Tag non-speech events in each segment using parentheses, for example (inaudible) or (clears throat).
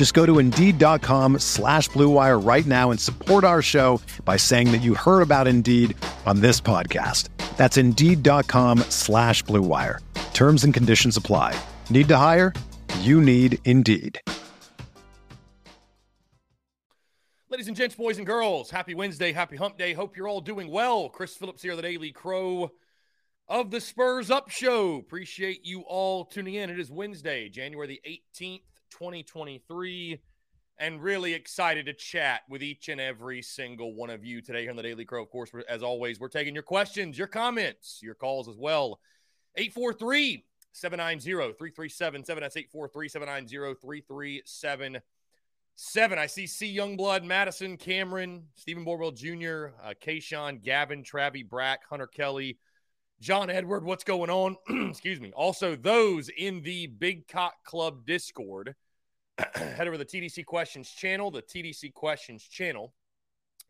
Just go to Indeed.com slash BlueWire right now and support our show by saying that you heard about Indeed on this podcast. That's Indeed.com slash BlueWire. Terms and conditions apply. Need to hire? You need Indeed. Ladies and gents, boys and girls, happy Wednesday, happy hump day. Hope you're all doing well. Chris Phillips here, the Daily Crow of the Spurs Up Show. Appreciate you all tuning in. It is Wednesday, January the 18th, 2023, and really excited to chat with each and every single one of you today here on the Daily Crow. Of course, as always, we're taking your questions, your comments, your calls as well. 843 790 3377. That's 843 790 3377 seven. I see C. Youngblood, Madison, Cameron, Stephen Borwell Jr., uh, Kayshawn, Gavin, Travi, Brack, Hunter Kelly, John Edward. What's going on? (clears throat) Excuse me. Also, those in the Big Cock Club Discord, (clears throat) head over to the TDC Questions channel, the TDC Questions channel,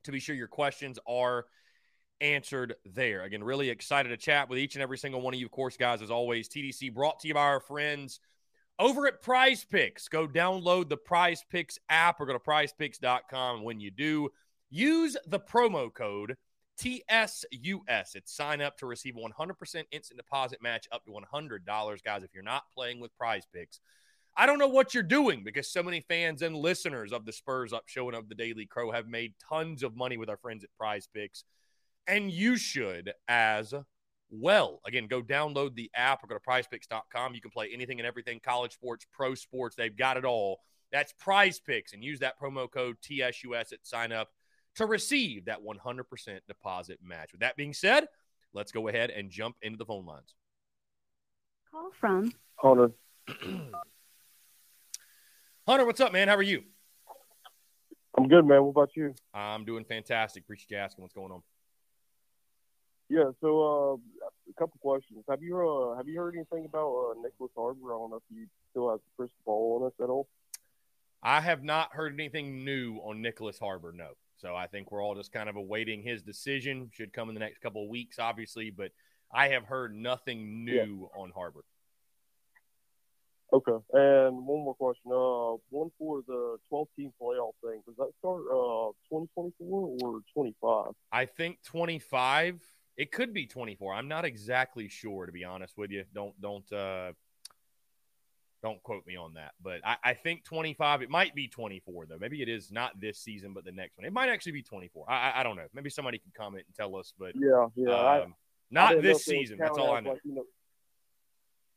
to be sure your questions are answered there. Again, really excited to chat with each and every single one of you. Of course, guys, as always, TDC brought to you by our friends over at Prize Picks. Go download the Prize Picks app or go to prizepicks.com. When you do, use the promo code TSUS. It's sign up to receive 100% instant deposit match up to $100. Guys, if you're not playing with Prize Picks, I don't know what you're doing because so many fans and listeners of the Spurs Up Show and of the Daily Crow have made tons of money with our friends at Prize Picks. And you should as well. Again, go download the app or go to prizepicks.com. You can play anything and everything college sports, pro sports. They've got it all. That's prize picks and use that promo code TSUS at sign up to receive that 100% deposit match. With that being said, let's go ahead and jump into the phone lines. Call from Hunter. (clears throat) Hunter, what's up, man? How are you? I'm good, man. What about you? I'm doing fantastic. Appreciate you asking what's going on. Yeah. So, uh, a couple questions. Have you uh, have you heard anything about uh, Nyckoles Harbor? I don't know if you still have the crystal ball on us at all. I have not heard anything new on Nyckoles Harbor. No. So I think we're all just kind of awaiting his decision. Should come in the next couple of weeks, obviously, but I have heard nothing new yeah. on Harbor. Okay, and one more question. Uh, one for the 12 team playoff thing. Does that start uh 2024 or 25? I think 25. It could be 24. I'm not exactly sure, to be honest with you. Don't don't uh, don't quote me on that, but I, I, think 25. It might be 24 though. Maybe it is not this season, but the next one. It might actually be 24. I, I, I don't know. Maybe somebody can comment and tell us. But yeah, yeah, um, I, not this season. That's all I know. Like, you know.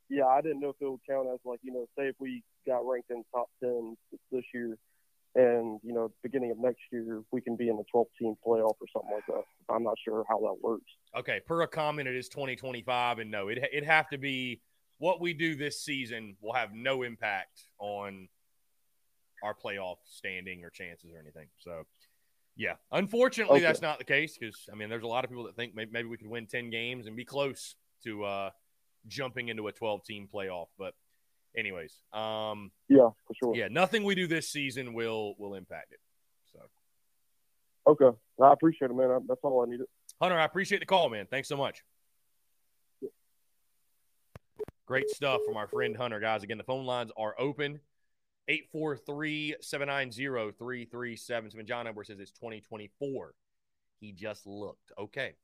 Yeah, I didn't know if it would count as like you know, say if we got ranked in top 10 this year, and you know beginning of next year we can be in the 12 team playoff or something like that. I'm not sure how that works. Okay per a comment it is 2025 and no it, it have to be what we do this season will have no impact on our playoff standing or chances or anything. So yeah unfortunately okay. that's not the case because i mean there's a lot of people that think maybe, maybe we could win 10 games and be close to uh jumping into a 12 team playoff but anyways, um, yeah, for sure. Yeah, nothing we do this season will will impact it. So, okay, I appreciate it, man. That's all I needed. Hunter, I appreciate the call, man. Thanks so much. Great stuff from our friend Hunter, guys. Again, the phone lines are open. 843-790-3377. John Edwards says it's 2024. He just looked. Okay.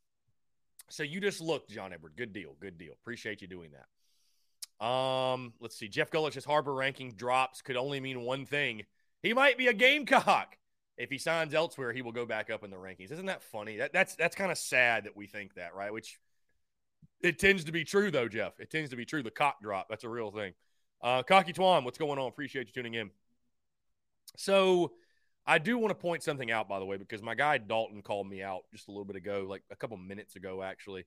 So you just looked, John Edward. Good deal. Good deal. Appreciate you doing that. Um, let's see. Jeff Gullich's Harbor ranking drops could only mean one thing. He might be a Gamecock. If he signs elsewhere, he will go back up in the rankings. Isn't that funny? That, that's that's kind of sad that we think that, right? Which It tends to be true, though, Jeff. It tends to be true. The cock drop. That's a real thing. Uh, Cocky Twan, what's going on? Appreciate you tuning in. So I do want to point something out, by the way, because my guy Dalton called me out just a little bit ago, like a couple minutes ago, actually.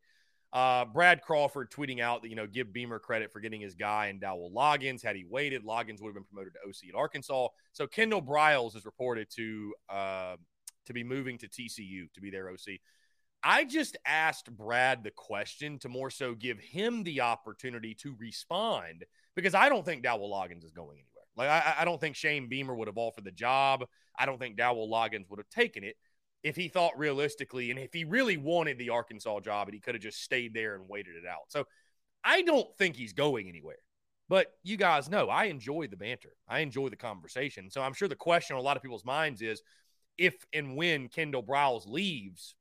Uh, Brad Crawford tweeting out that, you know, give Beamer credit for getting his guy in Dowell Loggins. Had he waited, Loggins would have been promoted to OC at Arkansas. So Kendall Briles is reported to uh, to be moving to TCU to be their OC. I just asked Brad the question to more so give him the opportunity to respond because I don't think Dowell Loggins is going anywhere. Like I, I don't think Shane Beamer would have offered the job. I don't think Dowell Loggins would have taken it if he thought realistically and if he really wanted the Arkansas job and he could have just stayed there and waited it out. So I don't think he's going anywhere. But you guys know I enjoy the banter. I enjoy the conversation. So I'm sure the question on a lot of people's minds is if and when Kendall Briles leaves,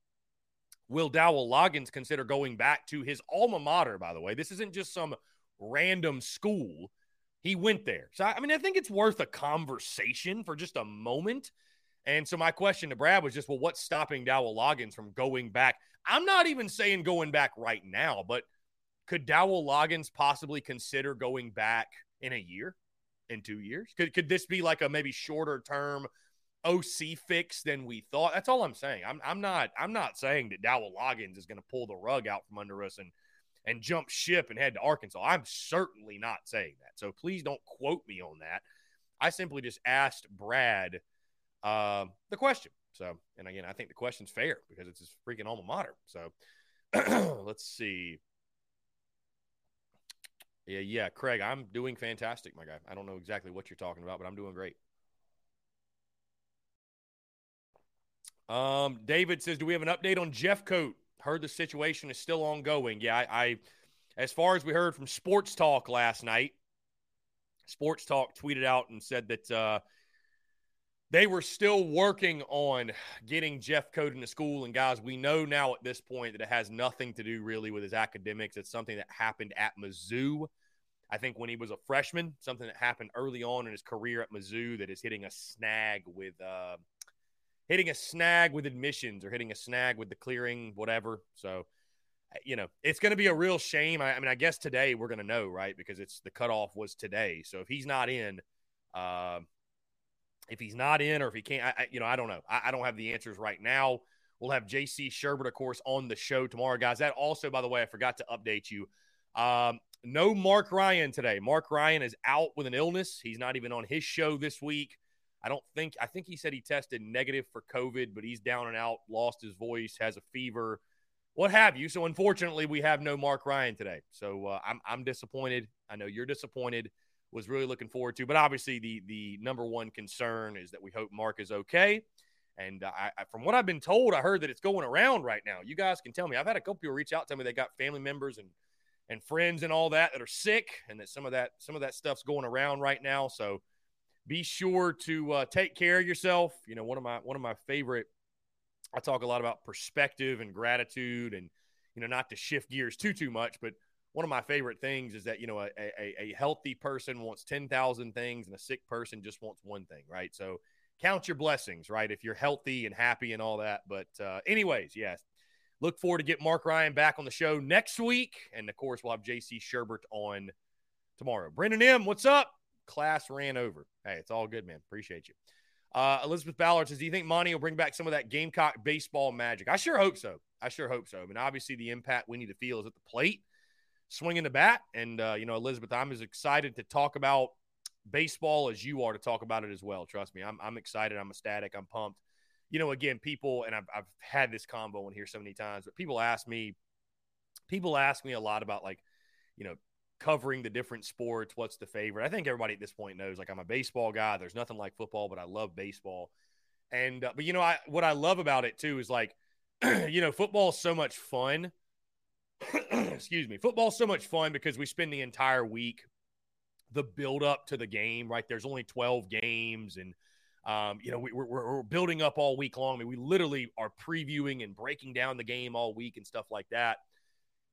will Dowell Loggins consider going back to his alma mater, by the way? This isn't just some random school. He went there. So, I mean, I think it's worth a conversation for just a moment. And so, my question to Brad was just, well, what's stopping Dowell Loggins from going back? I'm not even saying going back right now, but could Dowell Loggins possibly consider going back in a year, in two years? Could, could this be like a maybe shorter term OC fix than we thought? That's all I'm saying. I'm, I'm not I'm not saying that Dowell Loggins is going to pull the rug out from under us and and jump ship and head to Arkansas. I'm certainly not saying that. So please don't quote me on that. I simply just asked Brad uh, the question. So, and again, I think the question's fair because it's his freaking alma mater. So, (clears throat) let's see. Yeah, yeah, Craig, I'm doing fantastic, my guy. I don't know exactly what you're talking about, but I'm doing great. Um, David says, "Do we have an update on Jeffcoat?" Heard the situation is still ongoing. Yeah, I, I, as far as we heard from Sports Talk last night, Sports Talk tweeted out and said that uh, they were still working on getting Jeffcoat into school. And guys, we know now at this point that it has nothing to do really with his academics. It's something that happened at Mizzou. I think when he was a freshman, something that happened early on in his career at Mizzou that is hitting a snag with uh, hitting a snag with admissions or hitting a snag with the clearing, whatever. So, you know, it's going to be a real shame. I, I, mean, I guess today we're going to know, right? Because it's the cutoff was today. So if he's not in, uh, if he's not in, or if he can't, I, you know, I don't know. I, I don't have the answers right now. We'll have JC Shurburtt, of course, on the show tomorrow, guys. That also, by the way, I forgot to update you. Um, no Mark Ryan today. Mark Ryan is out with an illness. He's not even on his show this week. I don't think I think he said he tested negative for COVID, but he's down and out, lost his voice, has a fever, what have you. So unfortunately, we have no Mark Ryan today. So uh, I'm I'm disappointed. I know you're disappointed. Was really looking forward to, but obviously the the number one concern is that we hope Mark is okay. And uh, I, from what I've been told, I heard that it's going around right now. You guys can tell me. I've had a couple people reach out to me. They got family members and and friends and all that that are sick, and that some of that some of that stuff's going around right now. So be sure to uh, take care of yourself. You know, one of my one of my favorite. I talk a lot about perspective and gratitude, and you know, not to shift gears too too much, but one of my favorite things is that you know a, a, a healthy person wants 10,000 things and a sick person just wants one thing right so count your blessings right if you're healthy and happy and all that but uh, anyways yes look forward to get mark ryan back on the show next week and of course we'll have jc Shurburtt on tomorrow brendan m what's up class ran over. Hey, it's all good, man. Appreciate you. Uh, Elizabeth Ballard says, Do you think Monte will bring back some of that Gamecock baseball magic? I sure hope so. I sure hope so. I mean, obviously, the impact we need to feel is at the plate, swinging the bat. And, uh, you know, Elizabeth, I'm as excited to talk about baseball as you are to talk about it as well. Trust me, I'm, I'm excited. I'm ecstatic. I'm pumped. You know, again, people, and I've, I've had this combo in here so many times, but people ask me, people ask me a lot about like, you know, covering the different sports, what's the favorite. I think everybody at this point knows like I'm a baseball guy. There's nothing like football, but I love baseball. And uh, but you know, I what I love about it too is like (clears throat) you know, football is so much fun. (clears throat) Excuse me. Football's so much fun because we spend the entire week the build up to the game, right? There's only 12 games and um, you know, we, are we're building up all week long. I mean, we literally are previewing and breaking down the game all week and stuff like that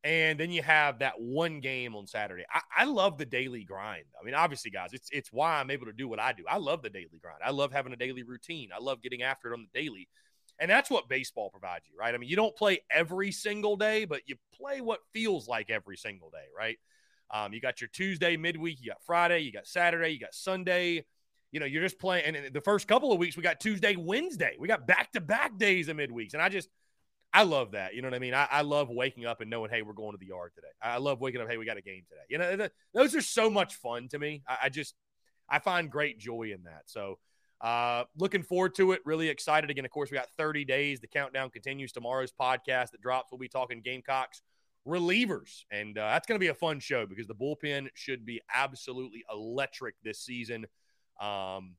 and then you have that one game on Saturday. I, I, love the daily grind. I mean, obviously, guys, it's it's why I'm able to do what I do. I love the daily grind. I love having a daily routine. I love getting after it on the daily. And that's what baseball provides you, right? I mean, you don't play every single day, but you play what feels like every single day, right? Um, you got your Tuesday midweek, you got Friday, you got Saturday, you got Sunday. You know, you're just playing. And the first couple of weeks, we got Tuesday, Wednesday. We got back to back days of midweeks. And I just, I love that. You know what I mean? I, I, love waking up and knowing, hey, we're going to the yard today. I love waking up, hey, we got a game today. You know, th- those are so much fun to me. I, I, just, I find great joy in that. So, uh, looking forward to it. Really excited. Again, of course, we got 30 days. The countdown continues. Tomorrow's podcast that drops, we'll be talking Gamecocks relievers. And uh, that's going to be a fun show because the bullpen should be absolutely electric this season. Um,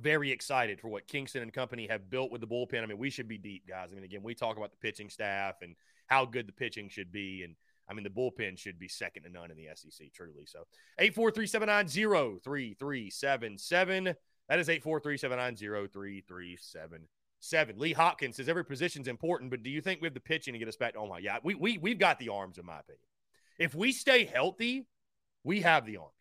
very excited for what Kingston and company have built with the bullpen. I mean, we should be deep, guys. I mean, again, we talk about the pitching staff and how good the pitching should be. And I mean, the bullpen should be second to none in the SEC, truly. So 843 790 3377. That is 843 790 3377. Lee Hopkins says every position's important, but do you think we have the pitching to get us back to Omaha? Yeah, we, we, we've got the arms, in my opinion. If we stay healthy, we have the arms.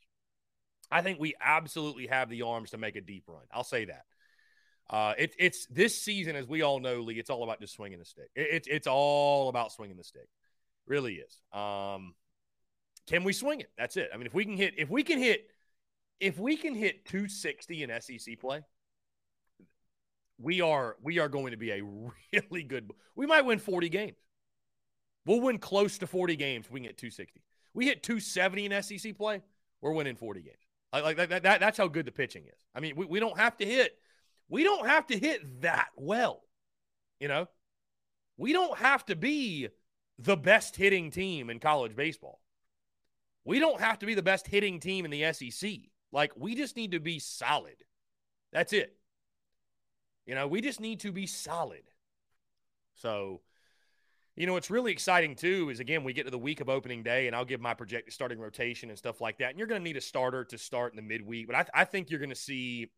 I think we absolutely have the arms to make a deep run. I'll say that. Uh, it, it's this season, as we all know, Lee. It's all about just swinging the stick. It, it's it's all about swinging the stick. Really is. Um, can we swing it? That's it. I mean, if we can hit, if we can hit, if we can hit 260 in SEC play, we are we are going to be a (laughs) really good. We might win 40 games. We'll win close to 40 games. we can get 260. We hit 270 in SEC play. We're winning 40 games. Like, like that, that, that's how good the pitching is. I mean, we, we don't have to hit, we don't have to hit that well. You know, we don't have to be the best hitting team in college baseball. We don't have to be the best hitting team in the SEC. Like, we just need to be solid. That's it. You know, we just need to be solid. So, you know, what's really exciting too is again, we get to the week of opening day, and I'll give my projected starting rotation and stuff like that. And you're going to need a starter to start in the midweek, but I, I think you're going to see,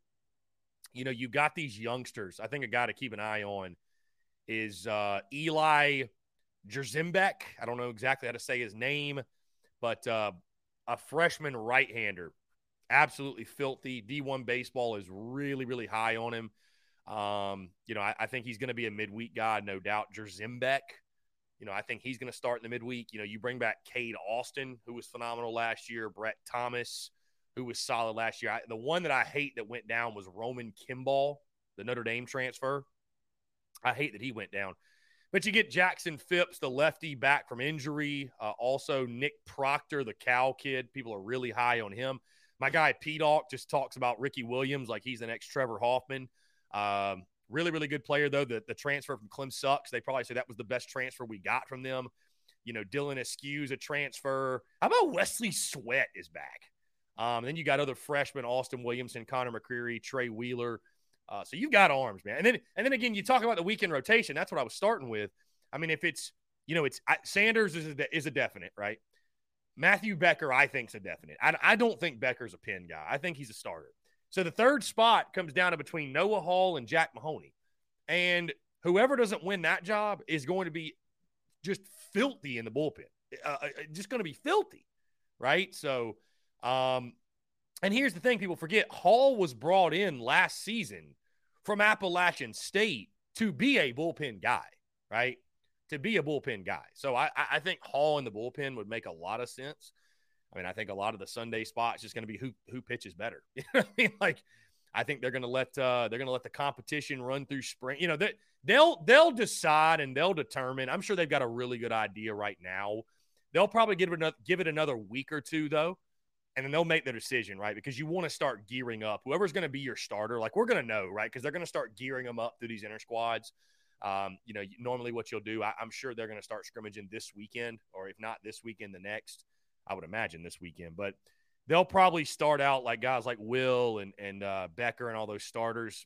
you know, you've got these youngsters. I think a guy to keep an eye on is uh, Eli Jerzembeck. I don't know exactly how to say his name, but uh, a freshman right hander, absolutely filthy. D1 baseball is really, really high on him. Um, you know, I, I think he's going to be a midweek guy, no doubt. Jerzembeck you know, I think he's going to start in the midweek. You know, you bring back Cade Austin, who was phenomenal last year, Brett Thomas, who was solid last year. I, the one that I hate that went down was Roman Kimball, the Notre Dame transfer. I hate that he went down. But you get Jackson Phipps, the lefty, back from injury. Uh, also, Nick Proctor, the cow kid. People are really high on him. My guy P Dawk just talks about Ricky Williams like he's the next Trevor Hoffman. Um, Really, really good player, though. The, the transfer from Clem sucks. They probably say that was the best transfer we got from them. You know, Dylan Eskew's a transfer. How about Wesley Sweatt is back? Um, then you got other freshmen, Austin Williamson, Connor McCreary, Trey Wheeler. Uh, so you've got arms, man. And then, and then again, you talk about the weekend rotation. That's what I was starting with. I mean, if it's, you know, it's I, Sanders is a, is a definite, right? Matthew Becker, I think, is a definite. I, I don't think Becker's a pin guy. I think he's a starter. So the third spot comes down to between Noah Hall and Jack Mahoney. And whoever doesn't win that job is going to be just filthy in the bullpen. Uh, uh, uh just going to be filthy, right? So, um, and here's the thing people forget Hall was brought in last season from Appalachian State to be a bullpen guy, right? To be a bullpen guy. So I, I think Hall in the bullpen would make a lot of sense. I mean, I think a lot of the Sunday spots just going to be who who pitches better. (laughs) You know I mean? Like, I think they're going to let uh, they're going to let the competition run through spring. You know, they, they'll they'll decide and they'll determine. I'm sure they've got a really good idea right now. They'll probably give it another give it another week or two though, and then they'll make their decision right because you want to start gearing up. Whoever's going to be your starter, like we're going to know right because they're going to start gearing them up through these inner squads. Um, you know, normally what you'll do, I, I'm sure they're going to start scrimmaging this weekend, or if not this weekend, the next. I would imagine this weekend. But they'll probably start out like guys like Will and and uh, Becker and all those starters.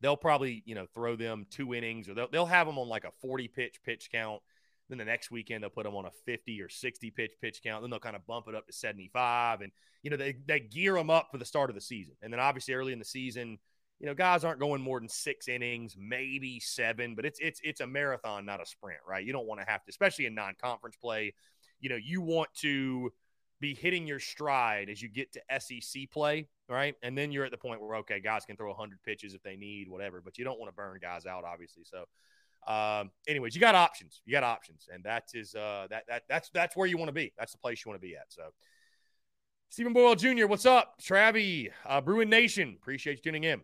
They'll probably you know throw them two innings, or they'll they'll have them on like a forty pitch pitch count. Then the next weekend they'll put them on a fifty or sixty pitch pitch count. Then they'll kind of bump it up to seventy five, and you know they they gear them up for the start of the season. And then obviously early in the season, you know guys aren't going more than six innings, maybe seven, but it's it's it's a marathon, not a sprint, right? You don't want to have to, especially in non conference play you know, you want to be hitting your stride as you get to SEC play, right? And then you're at the point where okay, guys can throw 100 pitches if they need, whatever, but you don't want to burn guys out, obviously. So, um, anyways, you got options. You got options, and that is uh, that that that's that's where you want to be. That's the place you want to be at. So. Stephen Boyle Jr., what's up? Travie, uh, Bruin Nation, appreciate you tuning in.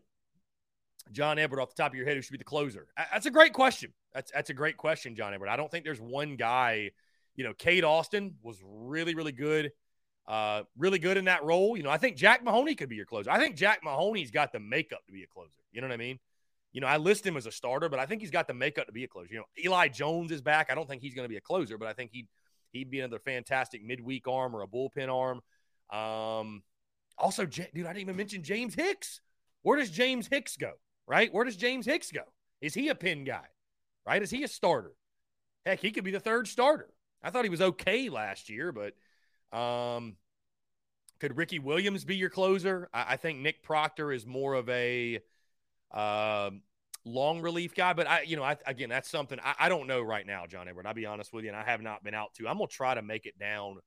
John Edward, off the top of your head, who should be the closer? That's a great question. That's that's a great question, John Edward. I don't think there's one guy. You know, Cade Austin was really, really good uh, really good in that role. You know, I think Jack Mahoney could be your closer. I think Jack Mahoney's got the makeup to be a closer. You know what I mean? You know, I list him as a starter, but I think he's got the makeup to be a closer. You know, Eli Jones is back. I don't think he's going to be a closer, but I think he'd he'd be another fantastic midweek arm or a bullpen arm. Um, also, dude, I didn't even mention James Hicks. Where does James Hicks go? Right? Where does James Hicks go? Is he a pin guy? Right? Is he a starter? Heck, he could be the third starter. I thought he was okay last year, but um, could Ricky Williams be your closer? I, I think Nick Proctor is more of a uh, long relief guy, but I, you know, I, again, that's something I, I don't know right now, John Edward. I'll be honest with you, and I have not been out to. I'm gonna try to make it down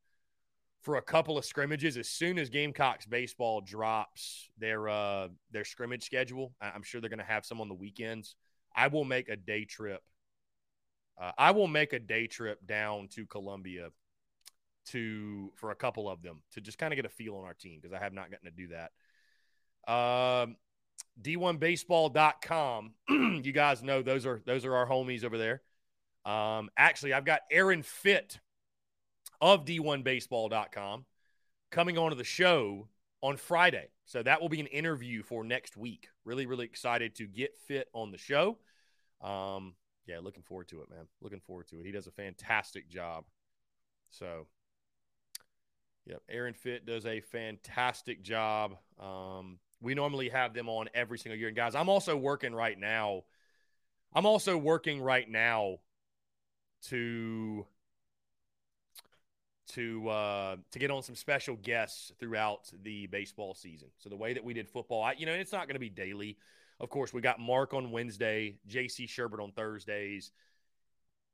for a couple of scrimmages as soon as Gamecocks baseball drops their uh, their scrimmage schedule. I'm sure they're to have some on the weekends. I will make a day trip. Uh, I will make a day trip down to Columbia to for a couple of them to just kind of get a feel on our team because I have not gotten to do that. Um, D1baseball.com. (clears throat) you guys know those are those are our homies over there. Um, actually, I've got Aaron Fitt of D1baseball.com coming onto the show on Friday. So that will be an interview for next week. Really, really excited to get Fitt on the show. Um, yeah, looking forward to it, man. Looking forward to it. He does a fantastic job. So Yep, Aaron Fitt does a fantastic job. Um, we normally have them on every single year. And guys, I'm also working right now. I'm also working right now to to uh, to get on some special guests throughout the baseball season. So the way that we did football, I, you know, it's not going to be daily. Of course, we got Mark on Wednesday, JC Shurburtt on Thursdays.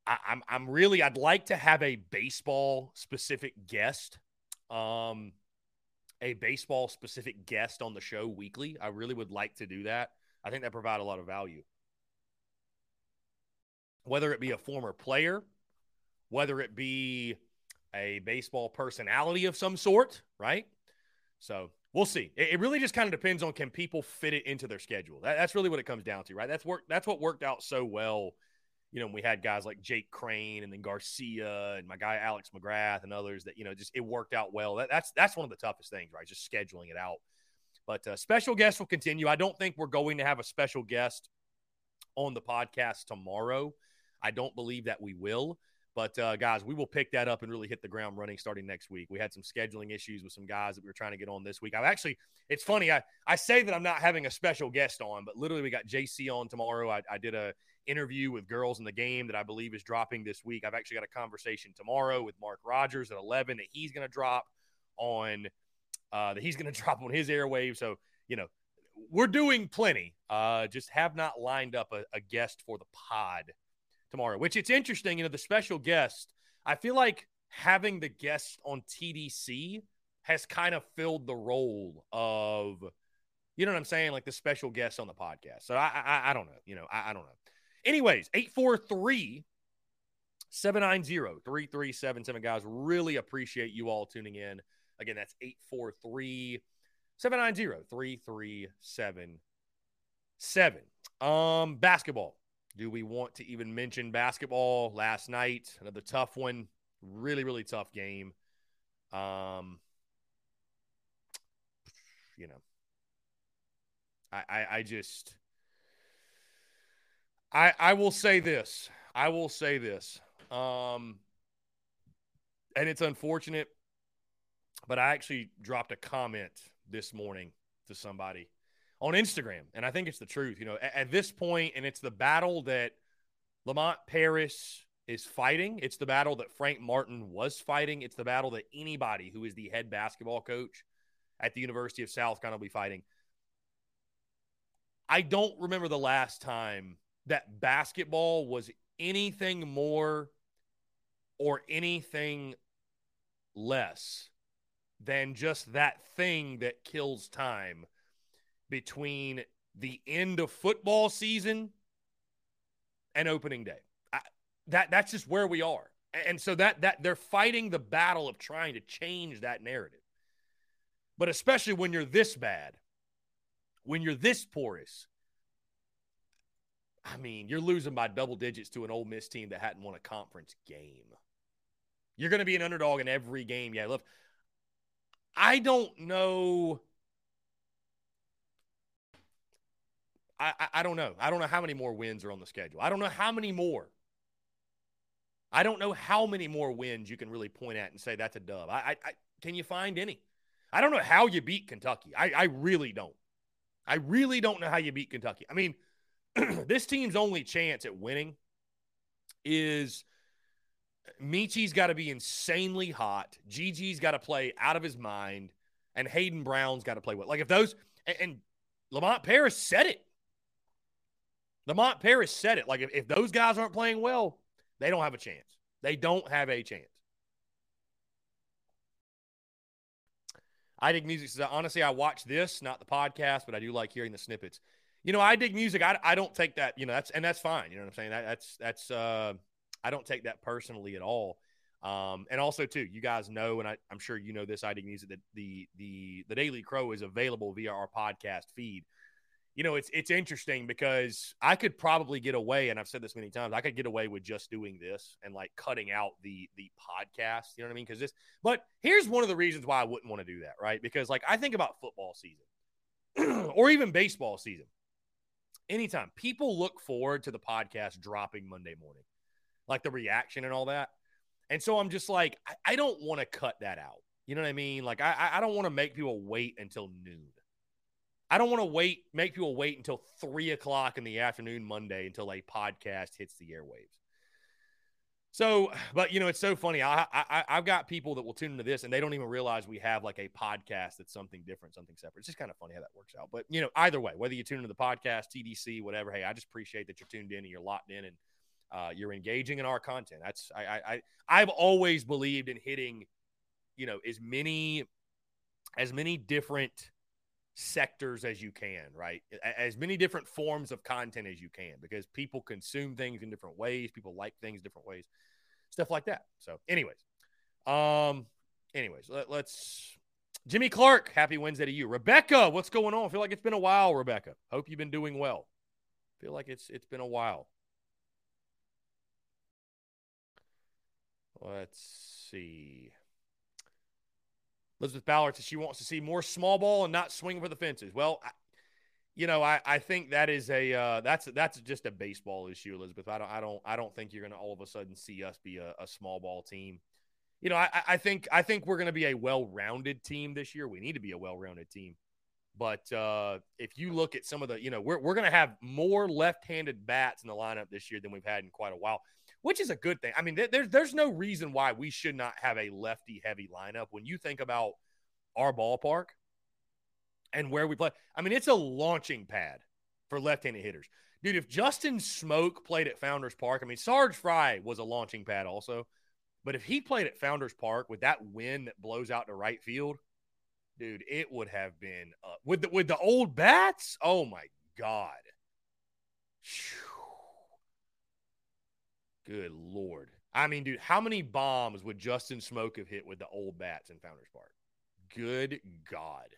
I, I'm I'm really I'd like to have a baseball specific guest um, a baseball specific guest on the show weekly. I really would like to do that. I think that provide a lot of value. Whether it be a former player, whether it be a baseball personality of some sort, right? So we'll see. It, really just kind of depends on can people fit it into their schedule. That, that's really what it comes down to, right? That's work. That's what worked out so well you know, we had guys like Jake Crane and then Garcia and my guy Alex McGrath and others that you know just it worked out well. That, that's that's one of the toughest things, right? Just scheduling it out. But uh, special guests will continue. I don't think we're going to have a special guest on the podcast tomorrow. I don't believe that we will. But uh, guys, we will pick that up and really hit the ground running starting next week. We had some scheduling issues with some guys that we were trying to get on this week. I've actually, it's funny. I, I say that I'm not having a special guest on, but literally we got JC on tomorrow. I, I did a interview with girls in the game that I believe is dropping this week. I've actually got a conversation tomorrow with Mark Rogers at 11 that he's going to drop on uh, that he's going (laughs) to drop on his airwaves. So, you know, we're doing plenty. Uh, just have not lined up a, a guest for the pod tomorrow, which it's interesting. You know, the special guest, I feel like having the guest on TDC has kind of filled the role of, you know what I'm saying? Like the special guest on the podcast. So I, I, I don't know. You know, I, I don't know. Anyways, 843 790 3377. Guys, really appreciate you all tuning in. Again, that's 843 790 3377. Um, basketball. Do we want to even mention basketball last night? Another tough one. Really, really tough game. Um, you know, I, I, I just I, I will say this. I will say this. Um, and it's unfortunate, but I actually dropped a comment this morning to somebody on Instagram, and I think it's the truth. You know, at, at this point, and it's the battle that Lamont Paris is fighting. It's the battle that Frank Martin was fighting. It's the battle that anybody who is the head basketball coach at the University of South Carolina will be fighting. I don't remember the last time that basketball was anything more or anything less than just that thing that kills time between the end of football season and opening day. I, that that's just where we are. And so that that they're fighting the battle of trying to change that narrative. But especially when you're this bad, when you're this porous, I mean, you're losing by double digits to an Ole Miss team that hadn't won a conference game. You're going to be an underdog in every game. Yeah, look, I don't know. I, I, don't know. I don't know how many more wins are on the schedule. I don't know how many more. I don't know how many more wins you can really point at and say that's a dub. I, I, I can you find any? I don't know how you beat Kentucky. I, I really don't. I really don't know how you beat Kentucky. I mean, (clears throat) this team's only chance at winning is Meechie's got to be insanely hot. GG's got to play out of his mind, and Hayden Brown's got to play well. Like if those and, and Lamont Paris said it. Lamont Paris said it. Like if, if those guys aren't playing well, they don't have a chance. They don't have a chance. I dig music says honestly, I watch this, not the podcast, but I do like hearing the snippets. You know, I dig music. I, I don't take that, you know, that's and that's fine. You know what I'm saying? That, that's that's uh I don't take that personally at all. Um, and also too, you guys know, and I, am sure you know this. I dig music that the the the Daily Crow is available via our podcast feed. You know, it's it's interesting because I could probably get away, and I've said this many times. I could get away with just doing this and like cutting out the the podcast. You know what I mean? Because this, but here's one of the reasons why I wouldn't want to do that, right? Because like I think about football season (clears throat) or even baseball season. Anytime people look forward to the podcast dropping Monday morning like the reaction and all that. And so I'm just like, I, I don't want to cut that out. You know what I mean? Like, I, I don't want to make people wait until noon. I don't want to wait, make people wait until three o'clock in the afternoon Monday until a podcast hits the airwaves. So, but you know, it's so funny. I, I I've got people that will tune into this and they don't even realize we have like a podcast that's something different, something separate. It's just kind of funny how that works out. But you know, either way, whether you tune into the podcast, TDC, whatever, hey, I just appreciate that you're tuned in and you're locked in and uh, you're engaging in our content. That's I, I I've always believed in hitting, you know, as many as many different sectors as you can, right? As many different forms of content as you can, because people consume things in different ways. People like things different ways, stuff like that. So, anyways, um, anyways, let, let's. Jimmy Clark, happy Wednesday to you. Rebecca, what's going on? I feel like it's been a while, Rebecca. Hope you've been doing well. feel like it's it's been a while. Let's see. Elizabeth Ballard says she wants to see more small ball and not swing for the fences. Well, I, you know, I, I think that is a uh, that's that's just a baseball issue, Elizabeth. I don't I don't I don't think you're going to all of a sudden see us be a, a small ball team. You know, I, I think I think we're going to be a well-rounded team this year. We need to be a well-rounded team. But uh, if you look at some of the, you know, we're, we're going to have more left-handed bats in the lineup this year than we've had in quite a while which is a good thing. I mean, there's there's no reason why we should not have a lefty heavy lineup when you think about our ballpark and where we play. I mean, it's a launching pad for left-handed hitters. Dude, if Justin Smoak played at Founders Park, I mean, Sarge Frye was a launching pad also. But if he played at Founders Park with that wind that blows out to right field, dude, it would have been uh, with the with the old bats. Oh my god! Whew. Good lord. I mean, dude, how many bombs would Justin Smoak have hit with the old bats in Founders Park? Good God.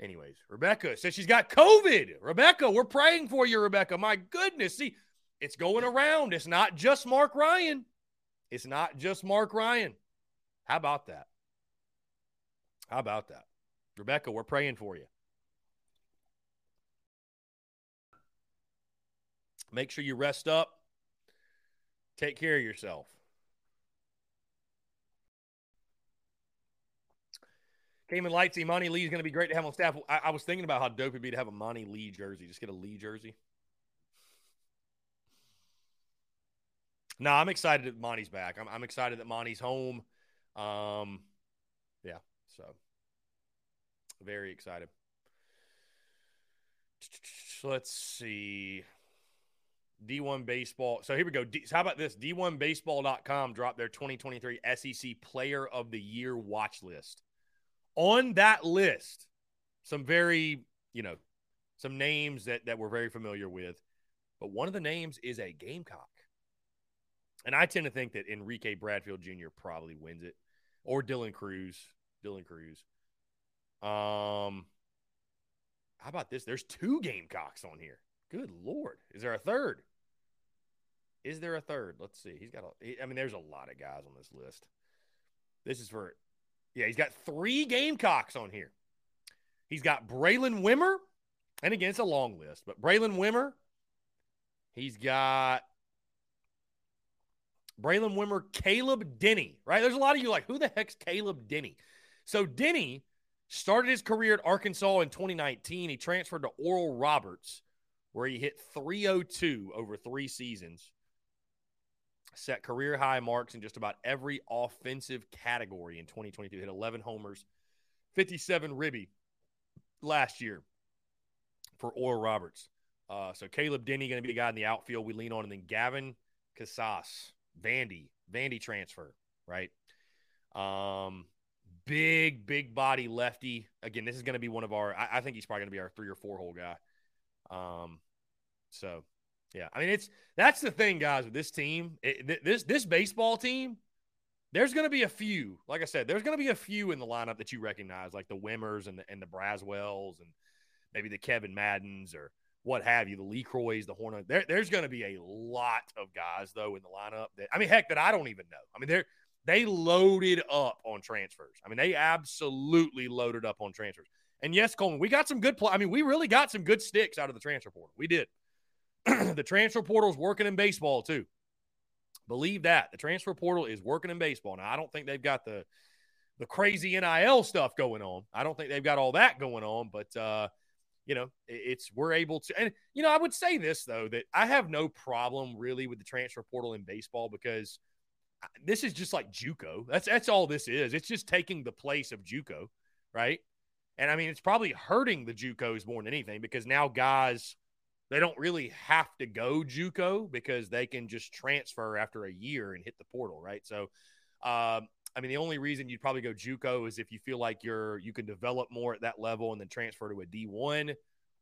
Anyways, Rebecca says she's got COVID. Rebecca, we're praying for you, Rebecca. My goodness. See, it's going around. It's not just Mark Ryan. It's not just Mark Ryan. How about that? How about that? Rebecca, we're praying for you. Make sure you rest up. Take care of yourself. Cayman Lights, Imani Lee is going to be great to have on staff. I, I, was thinking about how dope it'd be to have a Monte Lee jersey. Just get a Lee jersey. No, I'm excited that Monte's back. I'm, I'm excited that Monte's home. Um, yeah, so very excited. Let's see. D1 Baseball. So here we go. D, so how about this? D1Baseball.com dropped their 2023 SEC Player of the Year watch list. On that list, some very, you know, some names that, that we're very familiar with. But one of the names is a Gamecock. And I tend to think that Enrique Bradfield Jr. probably wins it, or Dylan Crews. Dylan Crews. Um, how about this? There's two Gamecocks on here. Good lord, is there a third? Is there a third? Let's see. He's got. I mean, there's a lot of guys on this list. This is for, yeah, he's got three Gamecocks on here. He's got Braylen Wimmer, and again, it's a long list, but Braylen Wimmer. He's got Braylen Wimmer, Caleb Denny, right? There's a lot of you like, who the heck's Caleb Denny? So Denny started his career at Arkansas in 2019. He transferred to Oral Roberts, where he hit 302 over three seasons, set career high marks in just about every offensive category in 2022. Hit 11 homers, 57 ribby last year for Oral Roberts. Uh, so Caleb Denny going to be the guy in the outfield we lean on, and then Gavin Casas Vandy, Vandy transfer, right? Um, big, big body lefty. Again, this is going to be one of our. I, I think he's probably going to be our three or four hole guy. Um, so yeah, I mean it's that's the thing, guys, with this team. It, this this baseball team. There's going to be a few, like I said, there's going to be a few in the lineup that you recognize, like the Wimmers and the and the Braswells and maybe the Kevin Maddens or what have you, the LeCroys, the Hornet. There, there's going to be a lot of guys though in the lineup that I mean, heck, that I don't even know. I mean, they're they loaded up on transfers. I mean, they absolutely loaded up on transfers. And yes, Coleman, we got some good play. I mean, we really got some good sticks out of the transfer portal. We did. (clears throat) the transfer portal is working in baseball too. Believe that the transfer portal is working in baseball. Now, I don't think they've got the the crazy NIL stuff going on. I don't think they've got all that going on, but uh, you know, it's we're able to. And you know, I would say this though that I have no problem really with the transfer portal in baseball because this is just like JUCO. That's that's all this is. It's just taking the place of JUCO, right? And I mean, it's probably hurting the JUCOs more than anything because now guys they don't really have to go JUCO because they can just transfer after a year and hit the portal, right? So, um, I mean, the only reason you'd probably go JUCO is if you feel like you're you can develop more at that level and then transfer to a D1,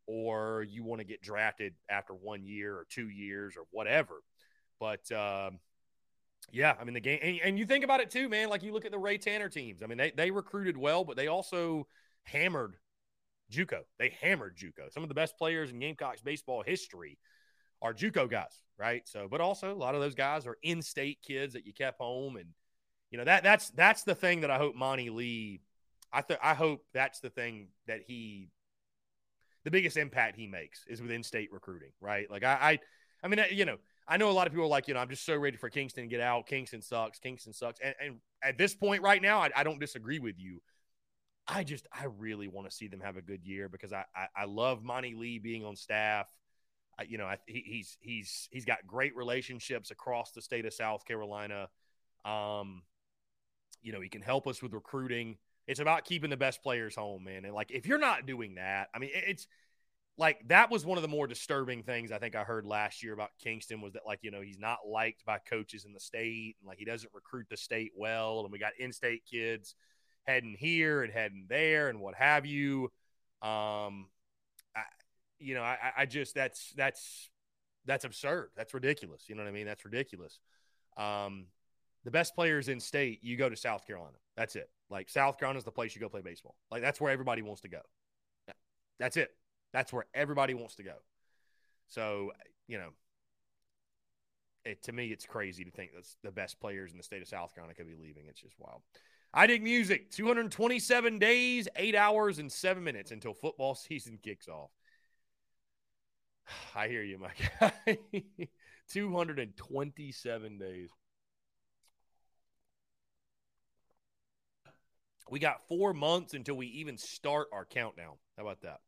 or you want to get drafted after one year or two years or whatever. But um, yeah, I mean the game, and, and, you think about it too, man. Like you look at the Ray Tanner teams. I mean, they they recruited well, but they also hammered JUCO. They hammered JUCO. Some of the best players in Gamecocks baseball history are JUCO guys, right? So, but also a lot of those guys are in-state kids that you kept home and you know that that's that's the thing that I hope Monte Lee. I th- I hope that's the thing that he, the biggest impact he makes is within state recruiting, right? Like I, I, I mean, uh, you know, I know a lot of people are like, you know, I'm just so ready for Kingston to get out. Kingston sucks. Kingston sucks. And, and at this point right now, I, I don't disagree with you. I just, I really want to see them have a good year because I, I, I love Monte Lee being on staff. I, you know, I, he, he's he's he's got great relationships across the state of South Carolina. Um, you know, he can help us with recruiting. It's about keeping the best players home, man. And like, if you're not doing that, I mean, it's like that was one of the more disturbing things I think I heard last year about Kingston was that like you know he's not liked by coaches in the state and like he doesn't recruit the state well and we got in-state kids heading here and heading there and what have you. Um, I, you know, I, I just that's that's that's absurd. That's ridiculous. You know what I mean? That's ridiculous. Um, the best players in state, you go to South Carolina. That's it. Like South Carolina is the place you go play baseball. Like that's where everybody wants to go. That's it. That's where everybody wants to go. So, you know, it, to me, it's crazy to think that the best players in the state of South Carolina could be leaving. It's just wild. I dig music. 227 days, eight hours, and seven minutes until football (laughs) season kicks off. (sighs) I hear you, my (laughs) guy. 227 days. We got four months until we even start our countdown. How about that?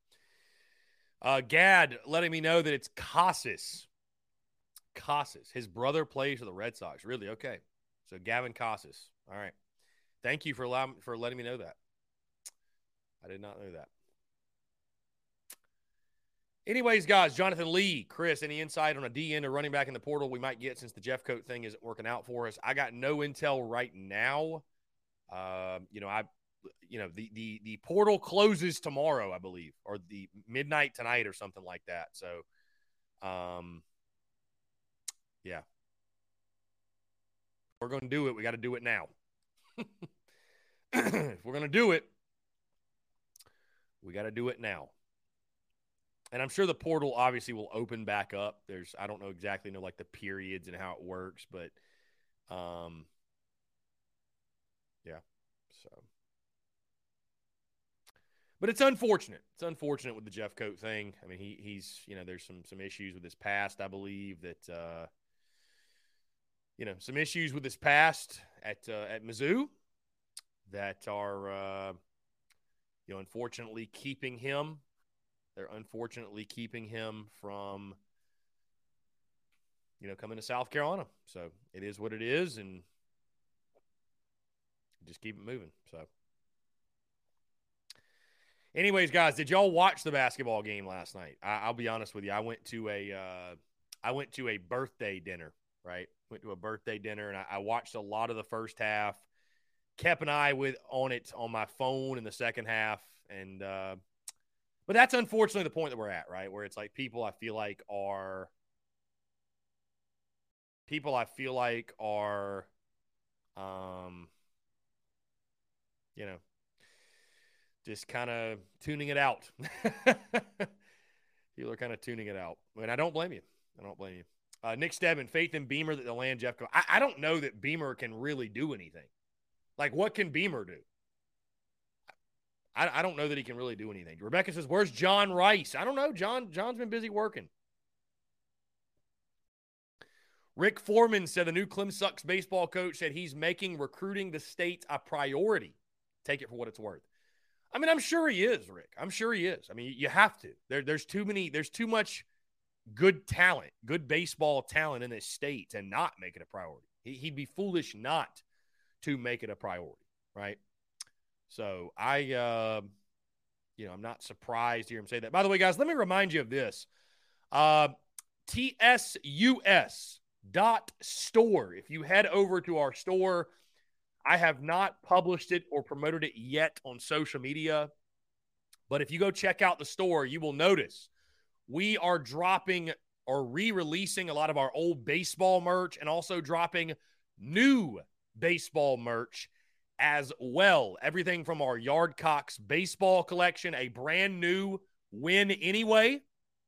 Uh, Gad letting me know that it's Casas. Casas. His brother plays for the Red Sox. Really? Okay. So Gavin Casas. All right. Thank you for allowing for letting me know that. I did not know that. Anyways, guys, Jonathan Lee, Chris, any insight on a DN or running back in the portal we might get since the Jeffcoat thing isn't working out for us? I got no intel right now. Um, you know, I, you know, the the the portal closes tomorrow, I believe, or the midnight tonight or something like that. So, um, yeah, we're going to do it. We got to do it now. (clears throat) if we're going to do it, we got to do it now and I'm sure the portal obviously will open back up. There's I don't know exactly know like the periods and how it works, but um yeah. So but it's unfortunate. It's unfortunate with the Jeffcoat thing. I mean, he he's you know there's some some issues with his past. I believe that uh, you know some issues with his past at uh, at Mizzou that are uh, you know unfortunately keeping him they're unfortunately keeping him from, you know, coming to South Carolina. So it is what it is, and just keep it moving. So, anyways, guys, did y'all watch the basketball game last night? I, will be honest with you. I went to a, uh, I went to a birthday dinner. Right, went to a birthday dinner, and I, I watched a lot of the first half. Kept an eye with on it on my phone in the second half, and uh, but that's unfortunately the point that we're at, right? Where it's like people I feel like are people I feel like are um you know just kind of tuning it out. (laughs) people are kind of tuning it out. I And I don't blame you. I don't blame you. Uh, Nick Stebbin, faith in Beamer that the land Jeffcoat. I, I don't know that Beamer can really do anything. Like, what can Beamer do? I, I don't know that he can really do anything. Rebecca says, "Where's John Rice?" I don't know. John John's been busy working. Rick Foreman said the new Clemson sucks baseball coach said he's making recruiting the state a priority. Take it for what it's worth. I mean, I'm sure he is, Rick. I'm sure he is. I mean, you have to. There, there's too many. There's too much good talent, good baseball talent in this state, to not make it a priority. He, he'd be foolish not to make it a priority, right? So I, uh, you know, I'm not surprised to hear him say that. By the way, guys, let me remind you of this. Uh, TSUS dot store. If you head over to our store, I have not published it or promoted it yet on social media. But if you go check out the store, you will notice we are dropping or re releasing a lot of our old baseball merch and also dropping new baseball merch as well. Everything from our Yardcocks baseball collection, a brand new win anyway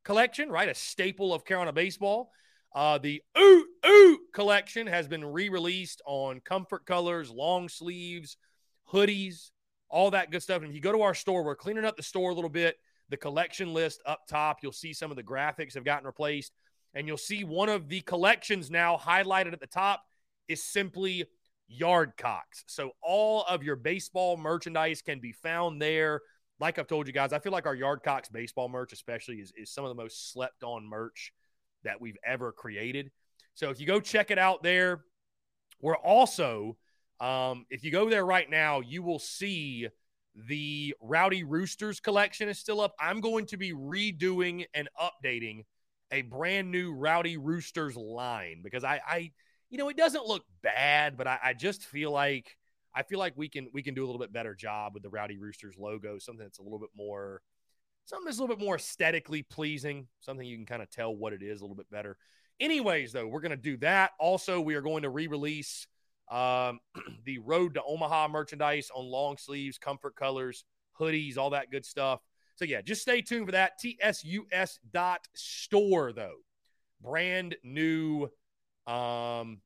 collection, right? A staple of Carolina baseball. Uh, the Ooh Ooh collection has been re released on comfort colors, long sleeves, hoodies, all that good stuff. And if you go to our store, we're cleaning up the store a little bit. The collection list up top, you'll see some of the graphics have gotten replaced. And you'll see one of the collections now highlighted at the top is simply Yardcocks. So all of your baseball merchandise can be found there. Like I've told you guys, I feel like our Yardcocks baseball merch, especially, is, is some of the most slept on merch that we've ever created. So if you go check it out there, we're also, um, if you go there right now, you will see the Rowdy Roosters collection is still up. I'm going to be redoing and updating a brand new Rowdy Roosters line because I, I you know, it doesn't look bad, but I, I just feel like I feel like we can we can do a little bit better job with the Rowdy Roosters logo, something that's a little bit more something that's a little bit more aesthetically pleasing, something you can kind of tell what it is a little bit better. Anyways, though, we're going to do that. Also, we are going to re-release um, (clears throat) the Road to Omaha merchandise on long sleeves, comfort colors, hoodies, all that good stuff. So yeah, just stay tuned for that. TSUS dot store though, brand new um,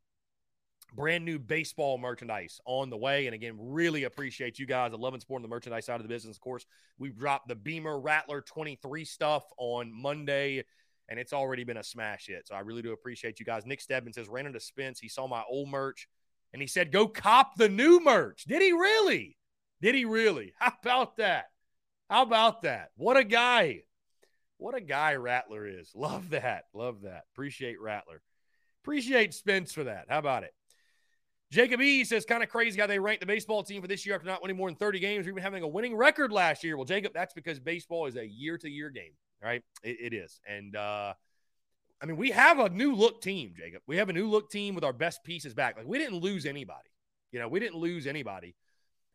brand new baseball merchandise on the way. And again, really appreciate you guys. I love and supporting the merchandise side of the business. Of course, we dropped the Beamer Rattler 23 stuff on Monday, and it's already been a smash hit. So I really do appreciate you guys. Nick Stebbins says, ran into Spence. He saw my old merch and he said, go cop the new merch. Did he really? Did he really? (laughs) How about that? How about that? What a guy. What a guy Rattler is. (laughs) Love that. Love that. Appreciate Rattler. Appreciate Spence for that. How about it? Jacob E says, kind of crazy how they ranked the baseball team for this year after not winning more than 30 games or even having a winning record last year. Well, Jacob, that's because baseball is a year to year game. right? It, it is. And uh, I mean, we have a new look team, Jacob. We have a new look team with our best pieces back. Like we didn't lose anybody. You know, we didn't lose anybody.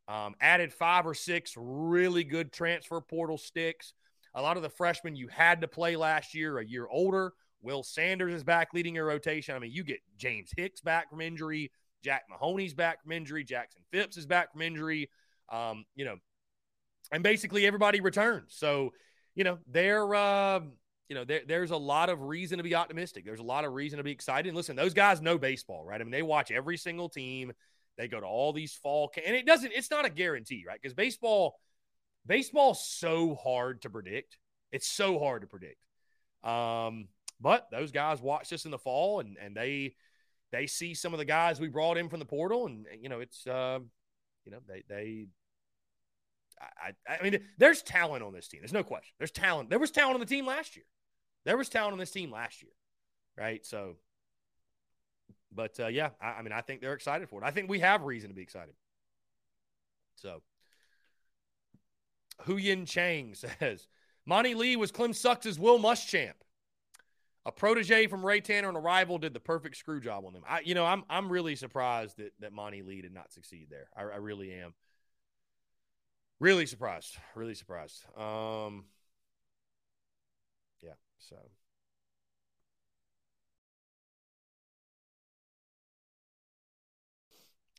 Um, added five or six really good transfer portal sticks. A lot of the freshmen you had to play last year, a year older. Will Sanders is back leading your rotation. I mean, you get James Hicks back from injury. Jack Mahoney's back from injury. Jackson Phipps is back from injury. Um, you know, and basically everybody returns. So, you know, there, uh, you know, there, there's a lot of reason to be optimistic. There's a lot of reason to be excited. And listen, those guys know baseball, right? I mean, they watch every single team. They go to all these fall, and it doesn't. It's not a guarantee, right? Because baseball, baseball's so hard to predict. It's so hard to predict. Um, but those guys watch this in the fall, and and they they see some of the guys we brought in from the portal, and you know it's uh, you know they they. I, I mean, there's talent on this team. There's no question. There's talent. There was talent on the team last year. There was talent on this team last year, right? So, but uh, yeah, I, I mean, I think they're excited for it. I think we have reason to be excited. So, Hu Yin Chang (laughs) says Monte Lee was Clem Sucks' Will Muschamp. A protege from Ray Tanner and a rival did the perfect screw job on them. I, you know, I'm I'm really surprised that that Monte Lee did not succeed there. I, I really am. Really surprised. Really surprised. Um, yeah. So.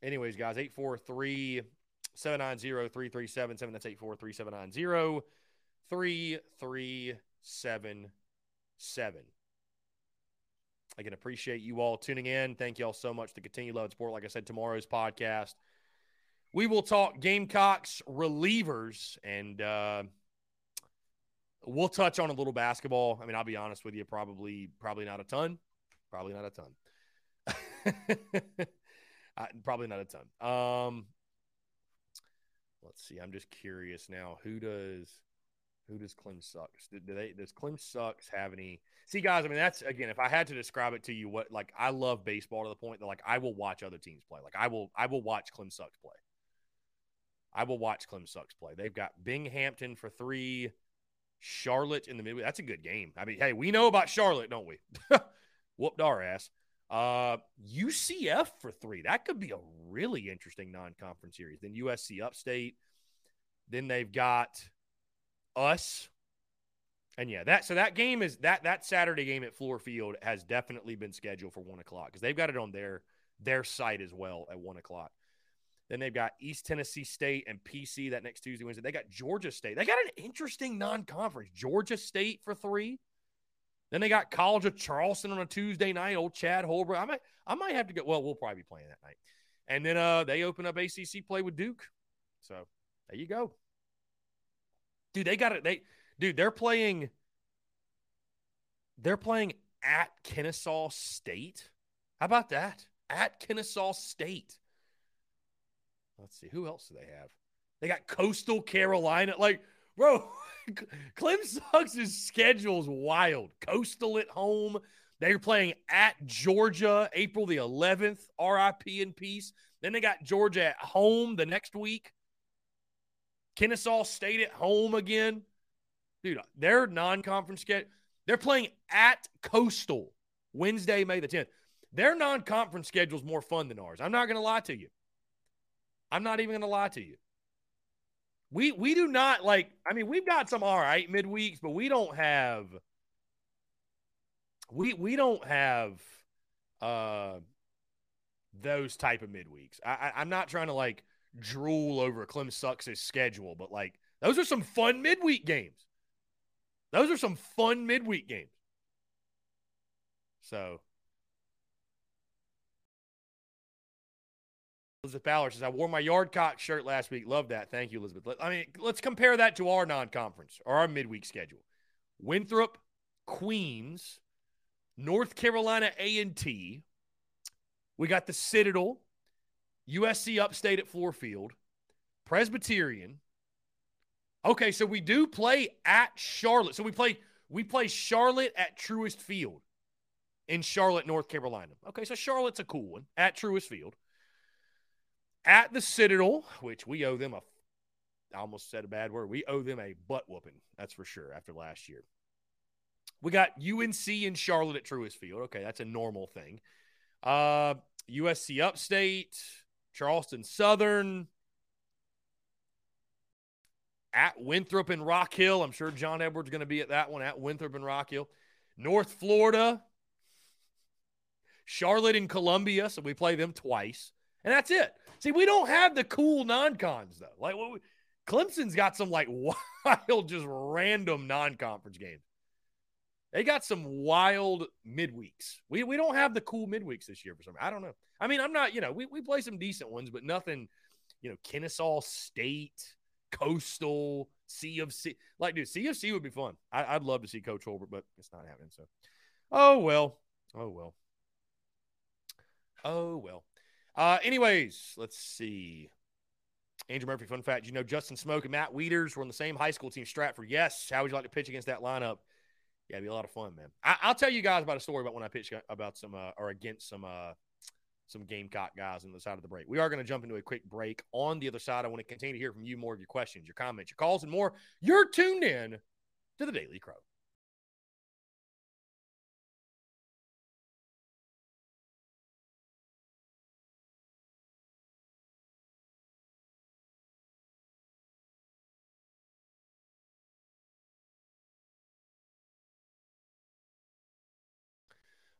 Anyways, guys, 843 790 3377. That's 843 790 3377. I can appreciate you all tuning in. Thank you all so much to continue loving support. Like I said, tomorrow's podcast, we will talk Gamecocks relievers and uh, we'll touch on a little basketball. I mean, I'll be honest with you, probably probably not a ton, probably not a ton, (laughs) probably not a ton. Um, let's see. I'm just curious now. Who does who does Clem sucks? Do, do they does Clem sucks have any? See, guys, I mean, that's again, if I had to describe it to you, what like I love baseball to the point that like I will watch other teams play. Like I will, I will watch Clem Sucks play. I will watch Clem Sucks play. They've got Binghamton for three, Charlotte in the midway. That's a good game. I mean, hey, we know about Charlotte, don't we? (laughs) Whooped our ass. Uh, UCF for three. That could be a really interesting non-conference series. Then USC Upstate. Then they've got us and yeah, that so that game is that that Saturday game at Fluor Field has definitely been scheduled for one o'clock because they've got it on their their site as well at one o'clock. Then they've got East Tennessee State and PC that next Tuesday, Wednesday. They got Georgia State. They got an interesting non-conference. Georgia State for three. Then they got College of Charleston on a Tuesday night. Old Chad Holbrook. I might I might have to go. Well, we'll probably be playing that night. And then uh they open up ACC play with Duke. So there you go. Dude, they got it. They dude, they're playing. They're playing at Kennesaw State. How about that? At Kennesaw State. Let's see. Who else do they have? They got Coastal Carolina. Like, bro, (laughs) Clem Sucks' schedule's wild. Coastal at home. They're playing at Georgia April the 11th, RIP in peace. Then they got Georgia at home the next week. Kennesaw State at home again dude, their non-conference schedule, they're playing at Coastal Wednesday, May the 10th. Their non-conference schedule is more fun than ours. I'm not going to lie to you. I'm not even going to lie to you. We we do not like. I mean, we've got some all right midweeks, but we don't have. We we don't have uh those type of midweeks. I, I I'm not trying to like drool over Clem Sucks' schedule, but like those are some fun midweek games. Those are some fun midweek games. So Elizabeth Ballard says, I wore my Yardcock shirt last week. Love that. Thank you, Elizabeth. I mean, let's compare that to our non conference or our midweek schedule. Winthrop, Queens, North Carolina A&T. We got the Citadel, USC Upstate at Fluor Field, Presbyterian, Okay, so we do play at Charlotte. So we play we play Charlotte at Truist Field in Charlotte, North Carolina. Okay, so Charlotte's a cool one at Truist Field. At the Citadel, which we owe them a I almost said a bad word. We owe them a butt whooping. That's for sure after last year. We got UNC in Charlotte at Truist Field. Okay, that's a normal thing. Uh, USC Upstate, Charleston Southern, at Winthrop and Rock Hill. I'm sure John Edwards going to be at that one at Winthrop and Rock Hill. North Florida, Charlotte and Columbia. So we play them twice. And that's it. See, we don't have the cool non cons, though. Like, we, Clemson's got some like (laughs) wild, just random non conference games. They got some wild midweeks. We, we don't have the cool midweeks this year for some I don't know. I mean, I'm not, you know, we, we play some decent ones, but nothing, you know, Kennesaw State, Coastal, C of C. Like, dude, C of C would be fun. I, would love to see Coach Holbert, but it's not happening. So, oh well. Oh well. Oh well. Uh, anyways, let's see. Andrew Murphy, fun fact: you know Justin Smoak and Matt Wieters were on the same high school team, Stratford. Yes. How would you like to pitch against that lineup? Yeah, it'd be a lot of fun, man. I, will tell you guys about a story about when I pitched about some uh, or against some uh, some Gamecock guys on the side of the break. We are going to jump into a quick break. On the other side, I want to continue to hear from you more of your questions, your comments, your calls, and more. You're tuned in to the Daily Crow.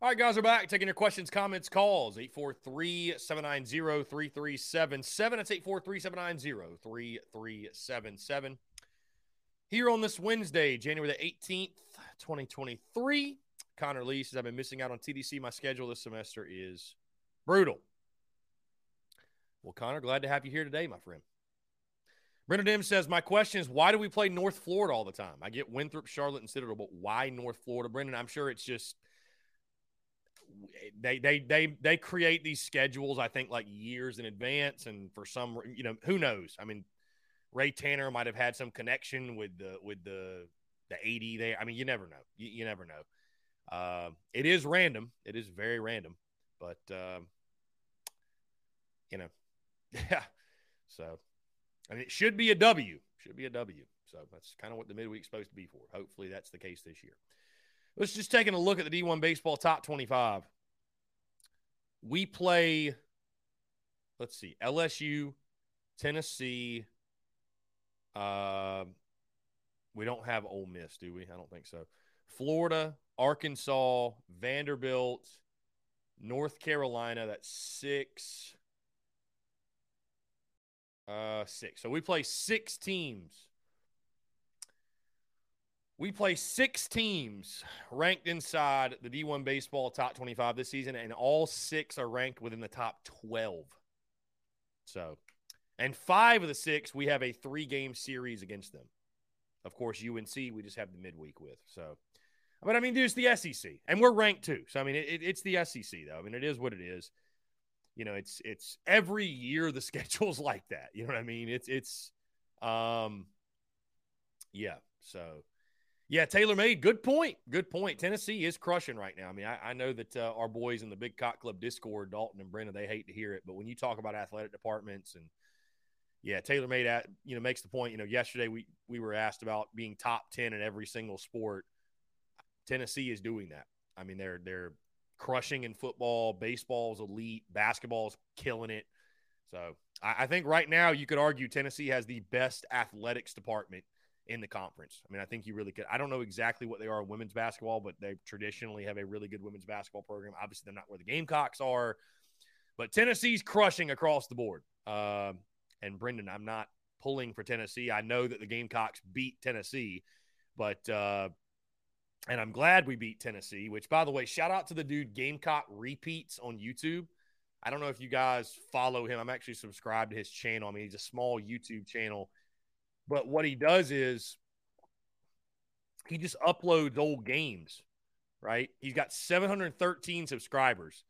All right, guys, we're back. Taking your questions, comments, calls. 843 790 3377. That's 843 790 3377. Here on this Wednesday, January the 18th, 2023. Connor Lee says, I've been missing out on TDC. My schedule this semester is brutal. Well, Connor, glad to have you here today, my friend. Brendan Dim says, My question is, why do we play North Florida all the time? I get Winthrop, Charlotte, and Citadel, but why North Florida? Brendan, I'm sure it's just they they they they create these schedules i think like years in advance and for some you know who knows? I mean ray tanner might have had some connection with the with the the AD there. I mean you never know. You, you never know. Uh, it is random. It is very random. But uh, you know (laughs) yeah. So i mean it should be a w. Should be a w. So that's kind of what the midweek's supposed to be for. Hopefully that's the case this year Let's just taking a look at the D1 baseball top 25. We play, let's see, LSU, Tennessee. Uh, we don't have Ole Miss, do we? I don't think so. Florida, Arkansas, Vanderbilt, North Carolina. That's six. Uh, six. So we play six teams we play six teams ranked inside the D1 baseball top 25 this season, and all six are ranked within the top 12. So, and five of the six, we have a three game series against them. Of course, UNC, we just have the midweek with. So, but I mean, dude, it's the SEC, and we're ranked too. So, I mean, it, it's the SEC, though. I mean, it is what it is. You know, it's it's every year the (laughs) schedule's like that. You know what I mean? It's it's um, yeah. So yeah, Taylor made good point. Good point. Tennessee is crushing right now. I mean, I, I know that uh, our boys in the Big Cock Club Discord, Dalton and Brenda, they hate to hear it, but when you talk about athletic departments and yeah, Taylor made at you know makes the point. You know, yesterday we we were asked about being top ten in every single sport. Tennessee is doing that. I mean, they're they're crushing in football, baseball's elite, basketball's killing it. So I, I think right now you could argue Tennessee has the best athletics department in the conference. I mean, I think you really could. I don't know exactly what they are in women's basketball, but they traditionally have a really good women's basketball program. Obviously, they're not where the Gamecocks are, but Tennessee's crushing across the board. Uh, and Brendan, I'm not pulling for Tennessee. I know that the Gamecocks beat Tennessee, but uh, and I'm glad we beat Tennessee. Which, by the way, shout out to the dude Gamecock Repeats on YouTube. I don't know if you guys follow him. I'm actually subscribed to his channel. I mean, he's a small YouTube channel but what he does is he just uploads old games, right? He's got 713 subscribers.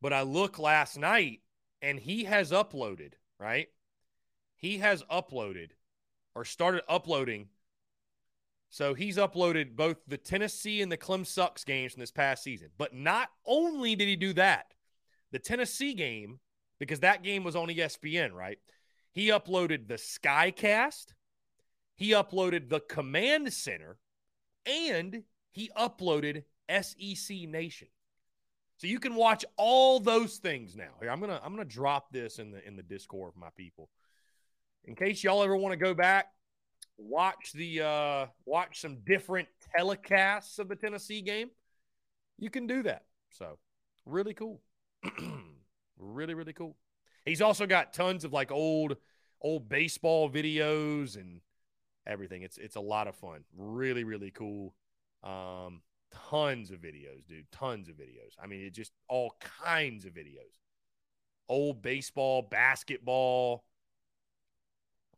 But I look last night and he has uploaded, right? He has uploaded or started uploading. So he's uploaded both the Tennessee and the Clem Sucks games from this past season. But not only did he do that, the Tennessee game, because that game was on ESPN, right? He uploaded the Skycast. He uploaded the Command Center. And he uploaded SEC Nation. So you can watch all those things now. Here, I'm gonna I'm gonna drop this in the in the Discord for my people. In case y'all ever want to go back, watch the uh watch some different telecasts of the Tennessee game, you can do that. So really cool. (clears throat) really, really cool. He's also got tons of like old old baseball videos and everything. It's it's a lot of fun. Really, really cool. Um, tons of videos, dude. Tons of videos. I mean, it just all kinds of videos. Old baseball, basketball,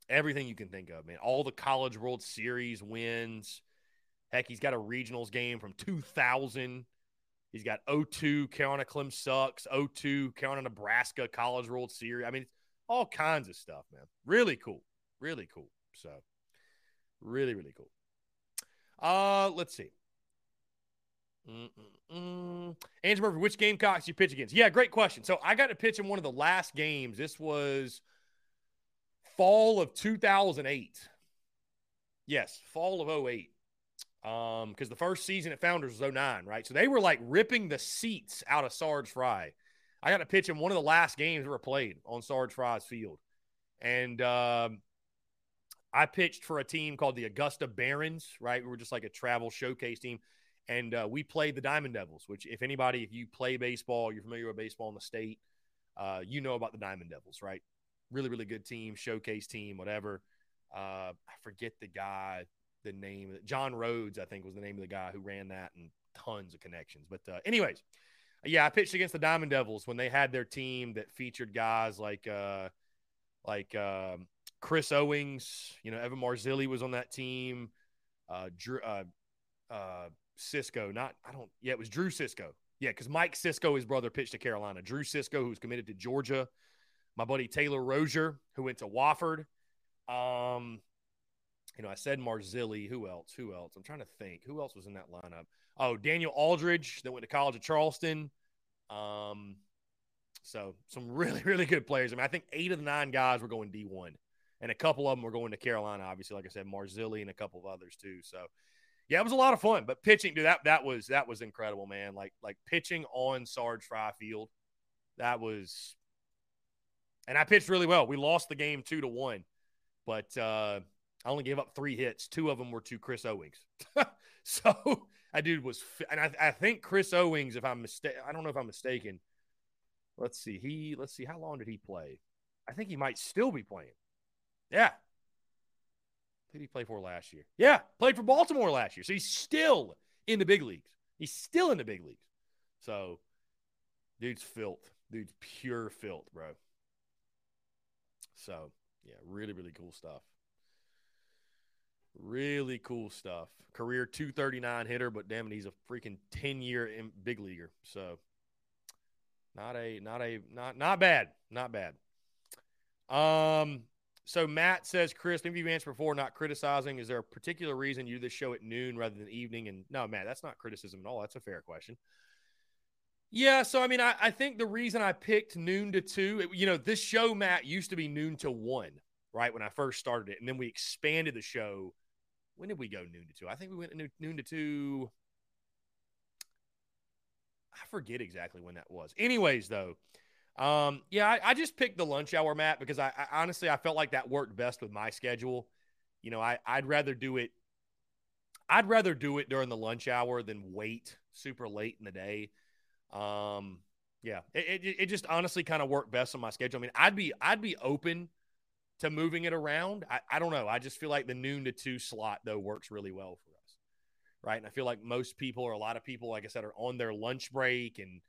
everything you can think of, man. All the College World Series wins. Heck, he's got a regionals game from 2000. He's got 02 Carolina Clem sucks, 02 Carolina Nebraska College World Series. I mean, all kinds of stuff, man. Really cool. Really cool. So, really, really cool. Uh, let's see. Andrew Murphy, which Gamecocks you pitch against? Yeah, great question. So I got to pitch in one of the last games. This was fall of 2008. Yes, fall of 08. Um, because the first season at Founders was 09, right? So they were like ripping the seats out of Sarge Frye. I got to pitch in one of the last games were played on Sarge Frye's field. And um, I pitched for a team called the Augusta Barons, right? We were just like a travel showcase team and uh, we played the Diamond Devils. Which, if anybody, if you play baseball, you're familiar with baseball in the state, uh, you know about the Diamond Devils, right? Really, really good team, showcase team, whatever. Uh, I forget the guy, the name. John Rhodes, I think, was the name of the guy who ran that, and tons of connections. But, uh, anyways, yeah, I pitched against the Diamond Devils when they had their team that featured guys like, uh, like um, Chris Owings. You know, Evan Marzilli was on that team. Uh, Drew, uh, uh, Cisco, not I don't yeah, it was Drew Cisco. Yeah, because Mike Cisco, his brother, pitched to Carolina. Drew Cisco, who's committed to Georgia. My buddy Taylor Rozier, who went to Wofford. Um, you know, I said Marzilli. Who else? Who else? I'm trying to think. Who else was in that lineup? Oh, Daniel Aldridge that went to college at Charleston. Um, so some (laughs) really, really good players. I mean, I think eight of the nine guys were going D1, and a couple of them were going to Carolina. Obviously, like I said, Marzilli and a couple of others too. So yeah, it was a lot of fun. But pitching, dude, that that was that was incredible, man. Like like pitching on Sarge Frye Field, that was. And I pitched really well. We lost the game two to one, but uh, I only gave up three hits. Two of them were to Chris Owings. (laughs) so (laughs) that dude was, and I, I think Chris Owings, if I'm mistaken, I don't know if I'm mistaken. Let's see. He let's see. How long did he play? I think he might still be playing. Yeah, did he play for last year? Yeah, played for Baltimore last year. So he's still in the big leagues. He's still in the big leagues. So, dude's filth. Dude's pure filth, bro. So, yeah, really, really cool stuff. Really cool stuff. Career 239 hitter, but damn it, he's a freaking 10 year big leaguer. So, not a, not a, not, not bad. Not bad. Um, so Matt says, Chris, maybe you've answered before, not criticizing. Is there a particular reason you do this show at noon rather than evening? And no, Matt, that's not criticism at all. That's a fair question. Yeah, so I mean, I, I think the reason I picked noon to two, it, you know, this show, Matt, used to be noon to one, right? When I first started it. And then we expanded the show. When did we go noon to two? I think we went noon, to two. I forget exactly when that was. Anyways, though, um, yeah, I, I, just picked the lunch hour, Matt, because I, I, honestly I felt like that worked best with my schedule. You know, I, I'd rather do it. I'd rather do it during the lunch hour than wait super late in the day. Um, yeah, it, it, it just honestly kind of worked best on my schedule. I mean, I'd be I'd be open to moving it around. I, I don't know. I just feel like the noon to two slot though works really well for us, right? And I feel like most people or a lot of people, like I said, are on their lunch break and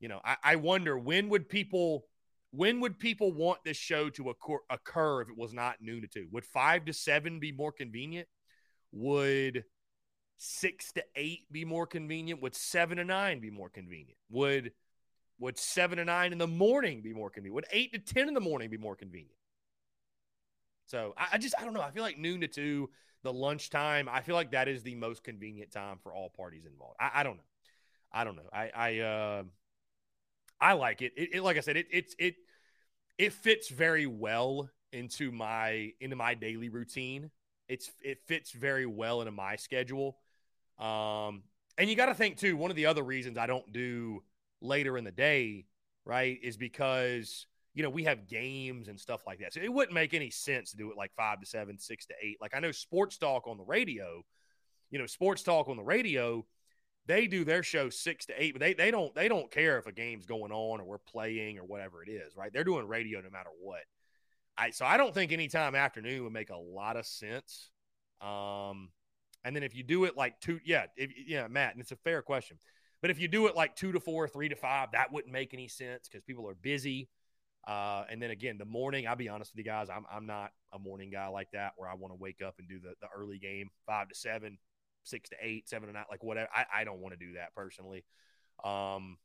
you know, I, I wonder when would people when would people want this show to occur, occur if it was not noon to two? Would five to seven be more convenient? Would six to eight be more convenient? Would seven to nine be more convenient? Would would seven to nine in the morning be more convenient? Would eight to ten in the morning be more convenient? So I, I just I don't know. I feel like noon to two, the lunchtime. I feel like that is the most convenient time for all parties involved. I, I don't know. I don't know. I I uh, I like it. It, it like I said, it it's it it fits very well into my into my daily routine. It's it fits very well into my schedule. Um, and you got to think too. One of the other reasons I don't do later in the day, right, is because you know we have games and stuff like that. So it wouldn't make any sense to do it like five to seven, six to eight. Like I know Sports Talk on the radio, you know, Sports Talk on the radio, they do their show six to eight, but they they don't they don't care if a game's going on or we're playing or whatever it is, right? They're doing radio no matter what. I so I don't think any time afternoon would make a lot of sense. Um, and then if you do it like two, yeah, if, yeah, Matt, and it's a fair question. But if you do it like two to four, three to five, that wouldn't make any sense because people are busy. Uh, and then again, the morning, I'll be honest with you guys, I'm, I'm not a morning guy like that where I want to wake up and do the, the early game, five to seven, six to eight, seven to nine, like whatever. I, I don't want to do that personally. Um,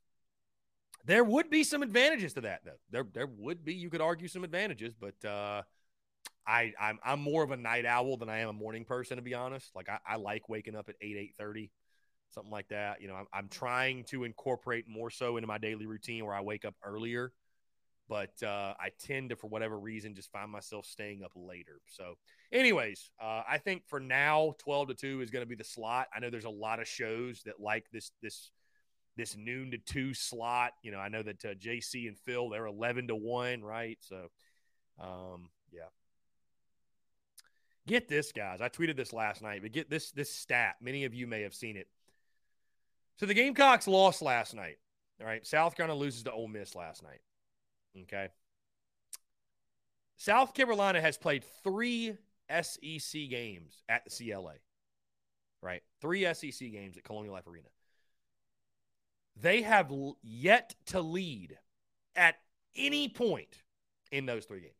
there would be some advantages to that, though. There, there would be, you could argue some advantages, but uh, I, I'm, I'm more of a night owl than I am a morning person, to be honest. Like I, I like waking up at eight, eight thirty, something like that. You know, I'm, I'm trying to incorporate more so into my daily routine where I wake up earlier, but uh, I tend to, for whatever reason, just find myself staying up later. So, anyways, uh, I think for now, twelve to two is going to be the slot. I know there's a lot of shows that like this, this this noon to two slot. You know, I know that uh, JC and Phil they're eleven to one, right? So, um, yeah. Get this, guys. I tweeted this last night, but get this this stat. Many of you may have seen it. So the Gamecocks lost last night. All right, South Carolina loses to Ole Miss last night. Okay. South Carolina has played three SEC games at the CLA. Right, three SEC games at Colonial Life Arena. They have yet to lead at any point in those three games.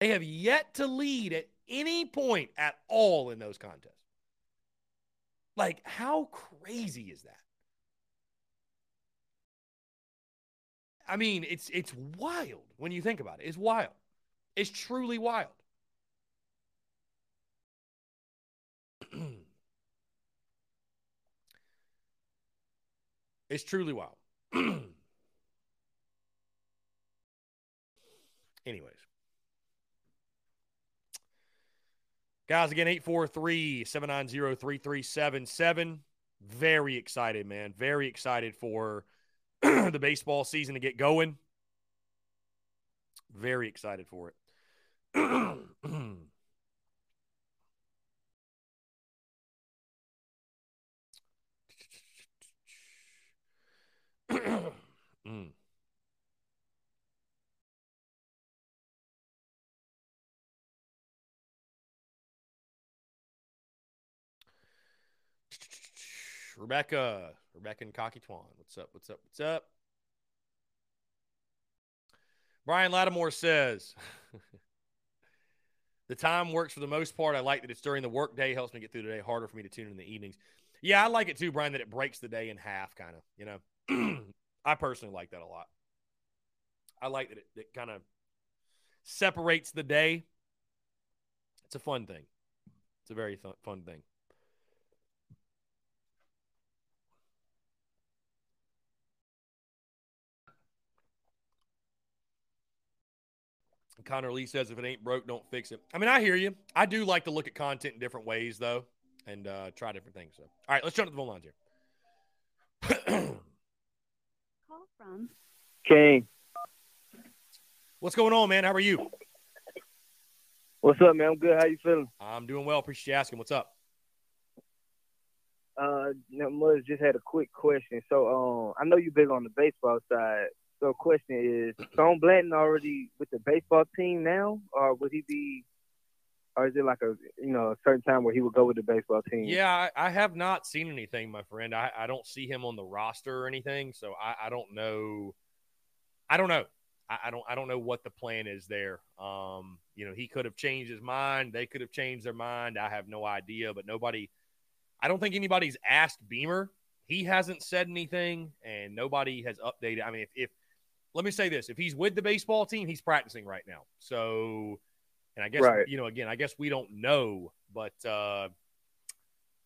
They have yet to lead at any point at all in those contests. Like, how crazy is that? I mean, it's it's wild when you think about it. It's wild. It's truly wild. (clears throat) It's truly wild. (clears throat) Anyways. Guys, again, 843 790 3377. Very excited, man. Very excited for (clears throat) the baseball season to get going. Very excited for it. (clears throat) mm. Rebecca, Rebecca and Cocky Twan. What's up? What's up? What's up? Brian Lattimore says, (laughs) The time works for the most part. I like that it's during the workday, helps me get through the day. Harder for me to tune in the evenings. Yeah, I like it too, Brian, that it breaks the day in half, kind of. You know, (clears throat) I personally like that a lot. I like that it, it kind of separates the day. It's a fun thing. It's a very th- fun thing. Connor Lee says, if it ain't broke, don't fix it. I mean, I hear you. I do like to look at content in different ways, though, and uh, try different things. So, all right, let's jump to the phone lines here. (clears throat) Call from King. What's going on, man? How are you? What's up, man? I'm good. How you feeling? I'm doing well. Appreciate you asking. What's up? Uh, you know, Muzz just had a quick question. So, um, I know you're big on the baseball side. So, question is, Stone Blanton already with the baseball team now, or would he be, or is it like a you know a certain time where he would go with the baseball team? Yeah, I, I have not seen anything, my friend. I, I don't see him on the roster or anything, so I, I don't know. I don't know. I, don't I don't know what the plan is there. Um, you know, he could have changed his mind. They could have changed their mind. I have no idea, but nobody. I don't think anybody's asked Beamer. He hasn't said anything, and nobody has updated. I mean, if, if let me say this: if he's with the baseball team, he's practicing right now. So, and I guess Right. you know, again, I guess we don't know, but uh,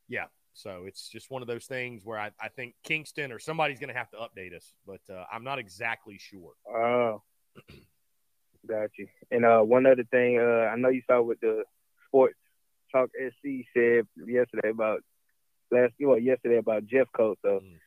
yeah. So it's just one of those things where I, I think Kingston or somebody's going to have to update us, but uh, I'm not exactly sure. Oh, (clears throat) got you. And uh, one other thing, uh, I know you saw what the sports Talk SC said yesterday about last well yesterday about Jeffcoat. So Mm.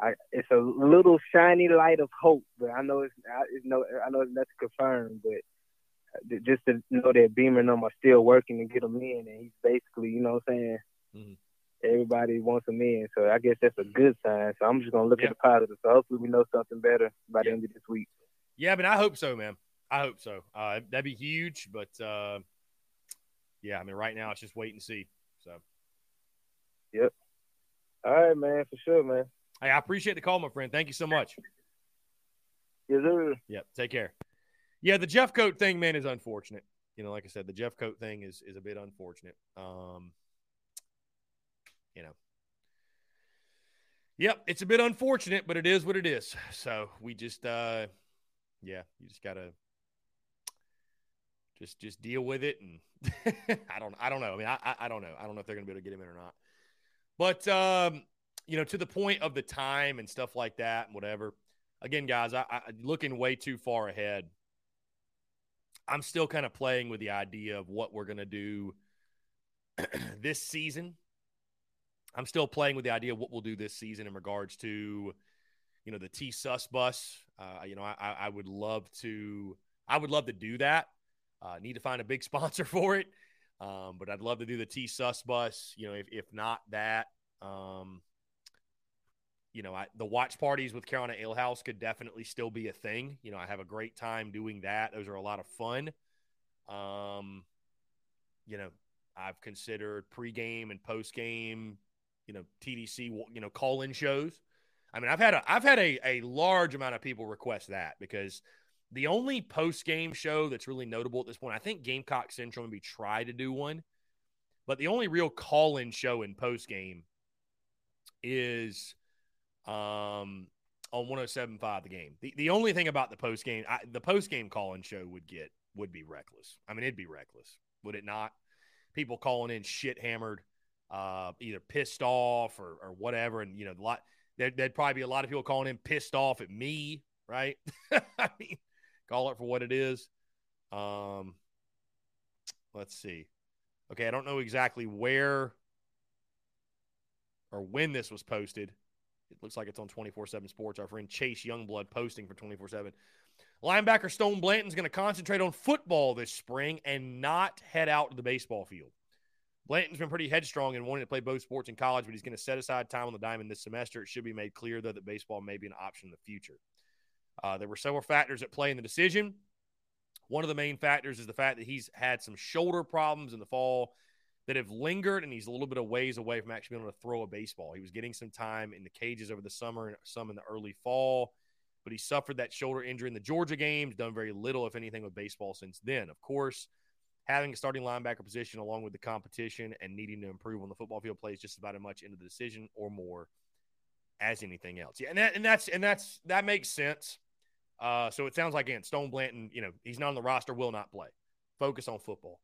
I, it's a little shiny light of hope, but I know it's, I, it's no I know it's nothing confirmed, but just to know that Beamer and them are still working to get him in, and he's basically you know what I'm saying. Mhm. Everybody wants him in, so I guess that's a good sign. So I'm just gonna look Yep. at the positive. So hopefully we know something better by the end of this week. Yeah, I mean, I hope so, man. I hope so. Uh, that'd be huge, but uh, yeah, I mean, right now it's just wait and see. So, Yep. All right, man, for sure, man. Hey, I appreciate the call, my friend. Thank you so much. Yes, sir. Yep. Take care. Yeah, the Jeffcoat thing, man, is unfortunate. You know, like I said, the Jeffcoat thing is is a bit unfortunate. Um, you know. Yep, it's a bit unfortunate, but it is what it is. So we just uh yeah, you just gotta just just deal with it and (laughs) I don't I don't know. I mean I I, I don't know. I don't know if they're gonna be able to get him in or not. But um, you know, to the point of the time and stuff like that and whatever again, guys, I, I looking way too far ahead. I'm still kind of playing with the idea of what we're to do (clears throat) this season. I'm still playing with the idea of what we'll do this season in regards to, you know, the T Sus bus. Uh, you know, I, I would love to, I would love to do that. Uh, need to find a big (laughs) sponsor for it, um, but I'd love to do the T Sus bus. You know, if if not that, um, you know, I, the watch parties with Carolina Ale House could definitely still be a thing. You know, I have a great time doing that. Those are a lot of fun. Um, you know, I've considered pregame and postgame, you know, TDC, you know, call-in shows. I mean, I've had a I've had a, a large amount of people request that because the only post-game show that's really notable at this point, I think Gamecock Central maybe try to do one, but the only real call-in show in post-game is um, on 107.5 the game. The the only thing about the post game, the post game call-in show would get would be reckless. I mean, it'd be reckless, would it not? People calling in shit hammered, uh, either pissed off or or whatever, and you know, a lot there'd, there'd probably be a lot of people calling in pissed off at me, right? (laughs) I mean, call it for what it is. Um, let's see. Okay, I don't know exactly where or when this was posted. It looks like it's on 24 7 Sports. Our friend Chase Youngblood posting for 24 7. Linebacker Stone Blanton's going to concentrate on football this spring and not head out to the baseball field. Blanton's been pretty headstrong in wanting to play both sports in college, but he's going to set aside time on the diamond this semester. It should be made clear, though, that baseball may be an option in the future. Uh, there were several factors at play in the decision. One of the main factors is the fact that he's had some shoulder problems in the fall that have lingered, and he's a little bit of ways away from actually being able to throw a baseball. He was getting some time in the cages over the summer and some in the early fall, but he suffered that shoulder injury in the Georgia games, done very little, if anything, with baseball since then. Of course, having a starting linebacker position along with the competition and needing to improve on the football field plays just about as much into the decision or more as anything else. Yeah, and that, and that's and that's that makes sense. Uh, so it sounds like again, Stone Blanton, you know, he's not on the roster, will not play. Focus on football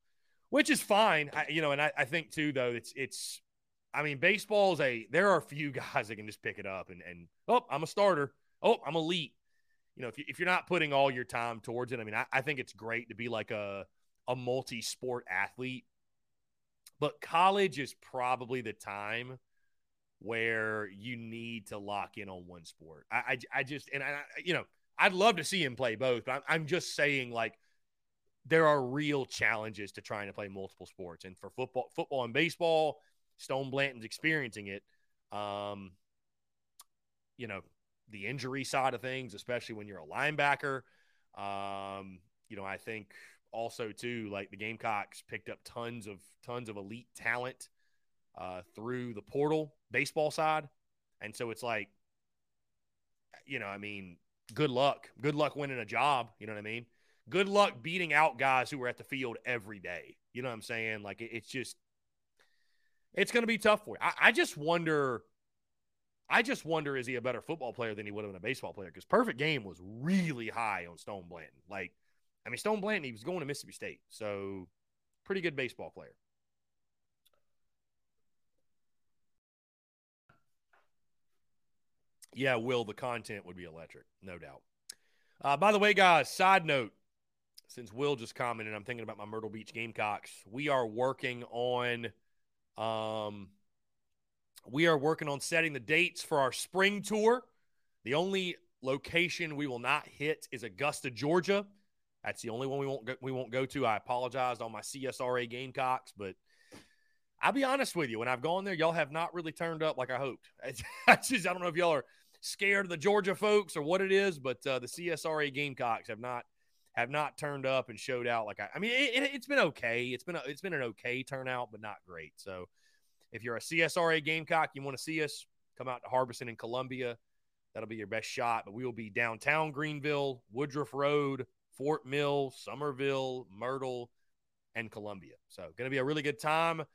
which is fine. I, you know, and I, I, think too, though, it's, it's, I mean, baseball is a, there are a few (laughs) guys that can just pick it up and, and, oh, I'm a starter. Oh, I'm elite. You know, if, you, if you're not putting all your time towards it, I mean, I, I think it's great to be like a, a multi sport athlete, but college is probably the time where you need to lock in on one sport. I, I, I just, and I, you know, I'd love to see him play both, but I'm, I'm just saying, like, there are real challenges to trying to play multiple sports. And for football, football and baseball, Stone Blanton's experiencing it. Um, you know, the injury side of things, especially when you're a linebacker. Um, you know, I think also too, like the Gamecocks picked up tons of tons of elite talent uh, through the portal baseball side, and so it's like, you know, I mean, good luck, good luck winning a job. You know what I mean? Good luck beating out guys who are at the field every day. You know what I'm saying? Like it, it's just it's going to be tough for you. I, I, just wonder. I just wonder is he a better football player than he would have been a baseball player? Because perfect game was really high on Stone Blanton. Like, I mean, Stone Blanton he was going to Mississippi State, so pretty good baseball player. Yeah, Will, the content would be electric, no doubt. Uh, by the way, guys, side note since Will just commented, I'm thinking about my Myrtle Beach Gamecocks. We are working on, um, we are working on setting the dates for our spring tour. The only location we will not hit is Augusta, Georgia. That's the only one we won't go, we won't go to. I apologize on my CSRA Gamecocks, but I'll be honest with you. When I've gone there, y'all have not really turned up like I hoped. (laughs) I just I don't know if y'all are scared of the Georgia folks or what it is, but uh, the CSRA Gamecocks have not have not turned up and showed out like I. I mean, it, has been okay. It's been a, it's been an okay turnout, but not great. So, if you're a CSRA Gamecock, you want to see us, come out to Harbison in Columbia. That'll be your best shot. But we will be downtown Greenville, Woodruff Road, Fort Mill, Summerville, Myrtle, and Columbia. So, going to be a really good time. As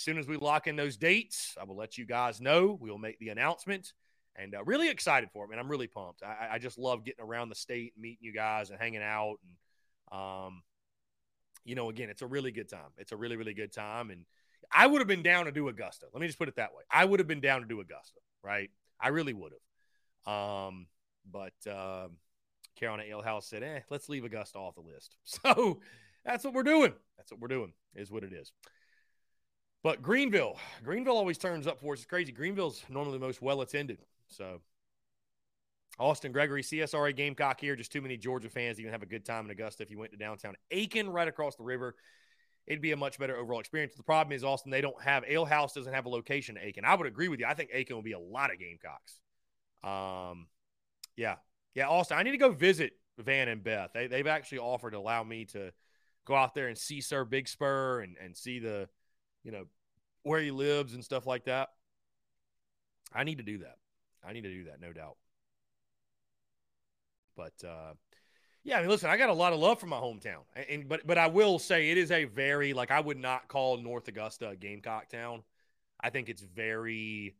soon as we lock in those dates, I will let you guys know. We will make the announcement and uh, really excited for it, man. I'm really pumped. I, I, just love getting around the state, and meeting you guys, and hanging out. And, um, you know, again, it's a really good time. It's a really, really good time. And I would have been down to do Augusta. Let me just put it that way. I would have been down to do Augusta, right? I really would have. Um, but uh, Carolina Ale House said, eh, let's leave Augusta off the list. (laughs) So that's what we're doing. That's what we're doing, is what it is. But Greenville, Greenville always turns up for us. It's crazy. Greenville's normally the most well attended. So, Austin Gregory, CSRA Gamecock here. Just too many Georgia fans even have a good time in Augusta. If you went to downtown Aiken, right across the river, it'd be a much better overall experience. The problem is, Austin, they don't have Ale House doesn't have a location in Aiken. I would agree with you. I think Aiken will be a lot of Gamecocks. Um, yeah, yeah, Austin. I need to go visit Van and Beth. They they've actually offered to allow me to go out there and see Sir Big Spur and and see the, you know, where he lives and stuff like that. I need to do that. I need to do that, no doubt. But uh, yeah, I mean, listen, I got a lot of love for my hometown, and but but I will say it is a very like I would not call North Augusta a Gamecock town. I think it's very,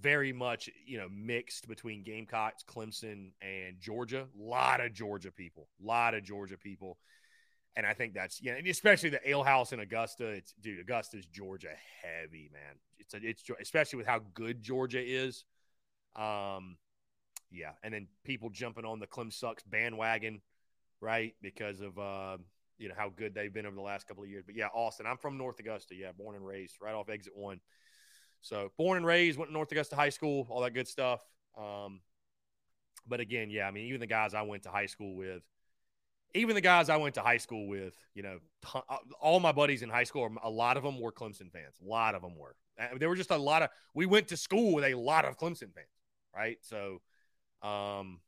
very much you know mixed between Gamecocks, Clemson, and Georgia. A lot of Georgia people, a lot of Georgia people, and I think that's yeah, and especially the Ale House in Augusta. It's dude, Augusta's Georgia heavy, man. It's a, it's especially with how good Georgia is. Um, yeah, and then people jumping on the Clem sucks bandwagon, right? Because of uh, you know how good they've been over the last couple of years. But yeah, Austin, I'm from North Augusta. Yeah, born and raised right off exit one. So born and raised, went to North Augusta High School, all that good stuff. Um, but again, yeah, I mean, even the guys I went to high school with, even the guys I went to high school with, you know, uh, all my buddies in high school, a lot of them were Clemson fans. A lot of them were. There were just a lot of. We went to school with a lot of Clemson fans right? So, um,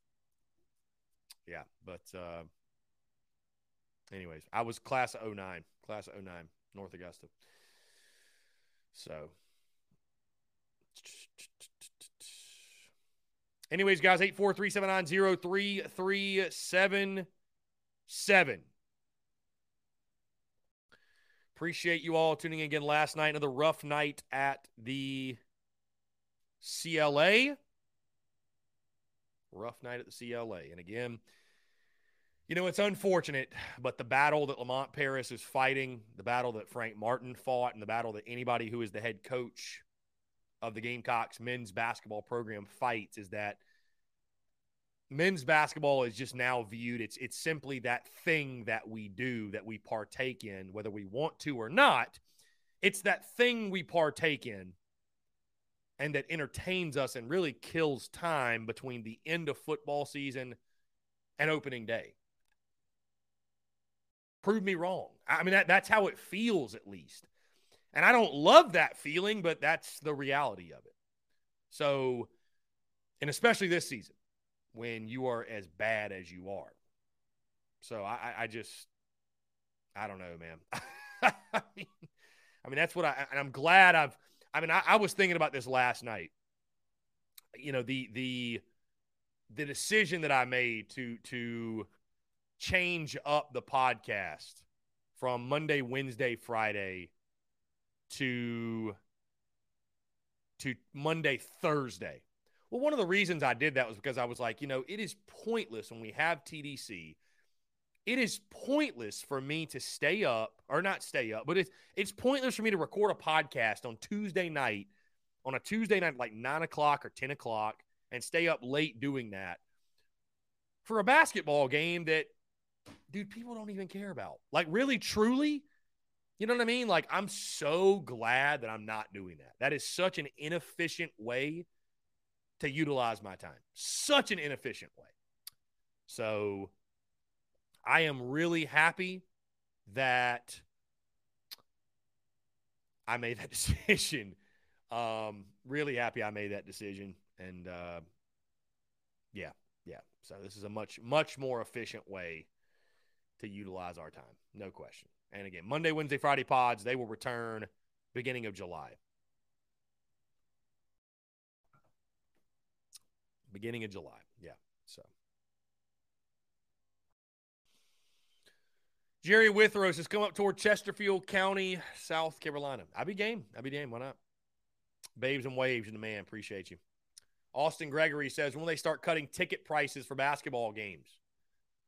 yeah, but uh, anyways, I was class of 09, class of 09, North Augusta. So, anyways, guys, 843790337. Appreciate you all tuning in again last night. Another rough night at the CLA rough night at the CLA. And again, you know, it's unfortunate, but the battle that Lamont Paris is fighting, the battle that Frank Martin fought, and the battle that anybody who is the head coach of the Gamecocks men's basketball program fights is that men's basketball is just now viewed it's it's simply that thing that we do that we partake in whether we want to or not it's that thing we partake in and that entertains us and really kills time between the end of football season and opening day. Prove me wrong. I mean, that, that's how it feels, at least. And I don't love that feeling, but that's the reality of it. So, and especially this season when you are as bad as you are. So I, I just, I don't know, man. (laughs) I, mean, I mean, that's what I, and I'm glad I've, I mean, I, I was thinking about this last night. You know, the the the decision that I made to to change up the podcast from Monday, Wednesday, Friday to to Monday, Thursday. Well, one of the reasons I did that was because I was like, you know, it is pointless when we have TDC it is pointless for me to stay up or not stay up, but it's it's pointless for me to record a podcast on Tuesday night, on a Tuesday night like nine o'clock or ten o'clock, and stay up late doing that for a basketball game that dude, people don't even care about. Like, really, truly, you know what I mean? Like, I'm so glad that I'm not doing that. That is such an inefficient way to utilize my time. Such an inefficient way. So I am really happy that I made that (laughs) decision. Um, really happy I made that decision. And uh, yeah, yeah. So this is a much, much more efficient way to utilize our time. No question. And again, Monday, Wednesday, Friday pods, they will return beginning of July. Beginning of July. Yeah. So Jerry Withrows has come up toward Chesterfield County, South Carolina. I'd be game. I'd be game. Why not? Babes and waves, in the man. Appreciate you. Austin Gregory says, when they start cutting ticket prices for basketball games?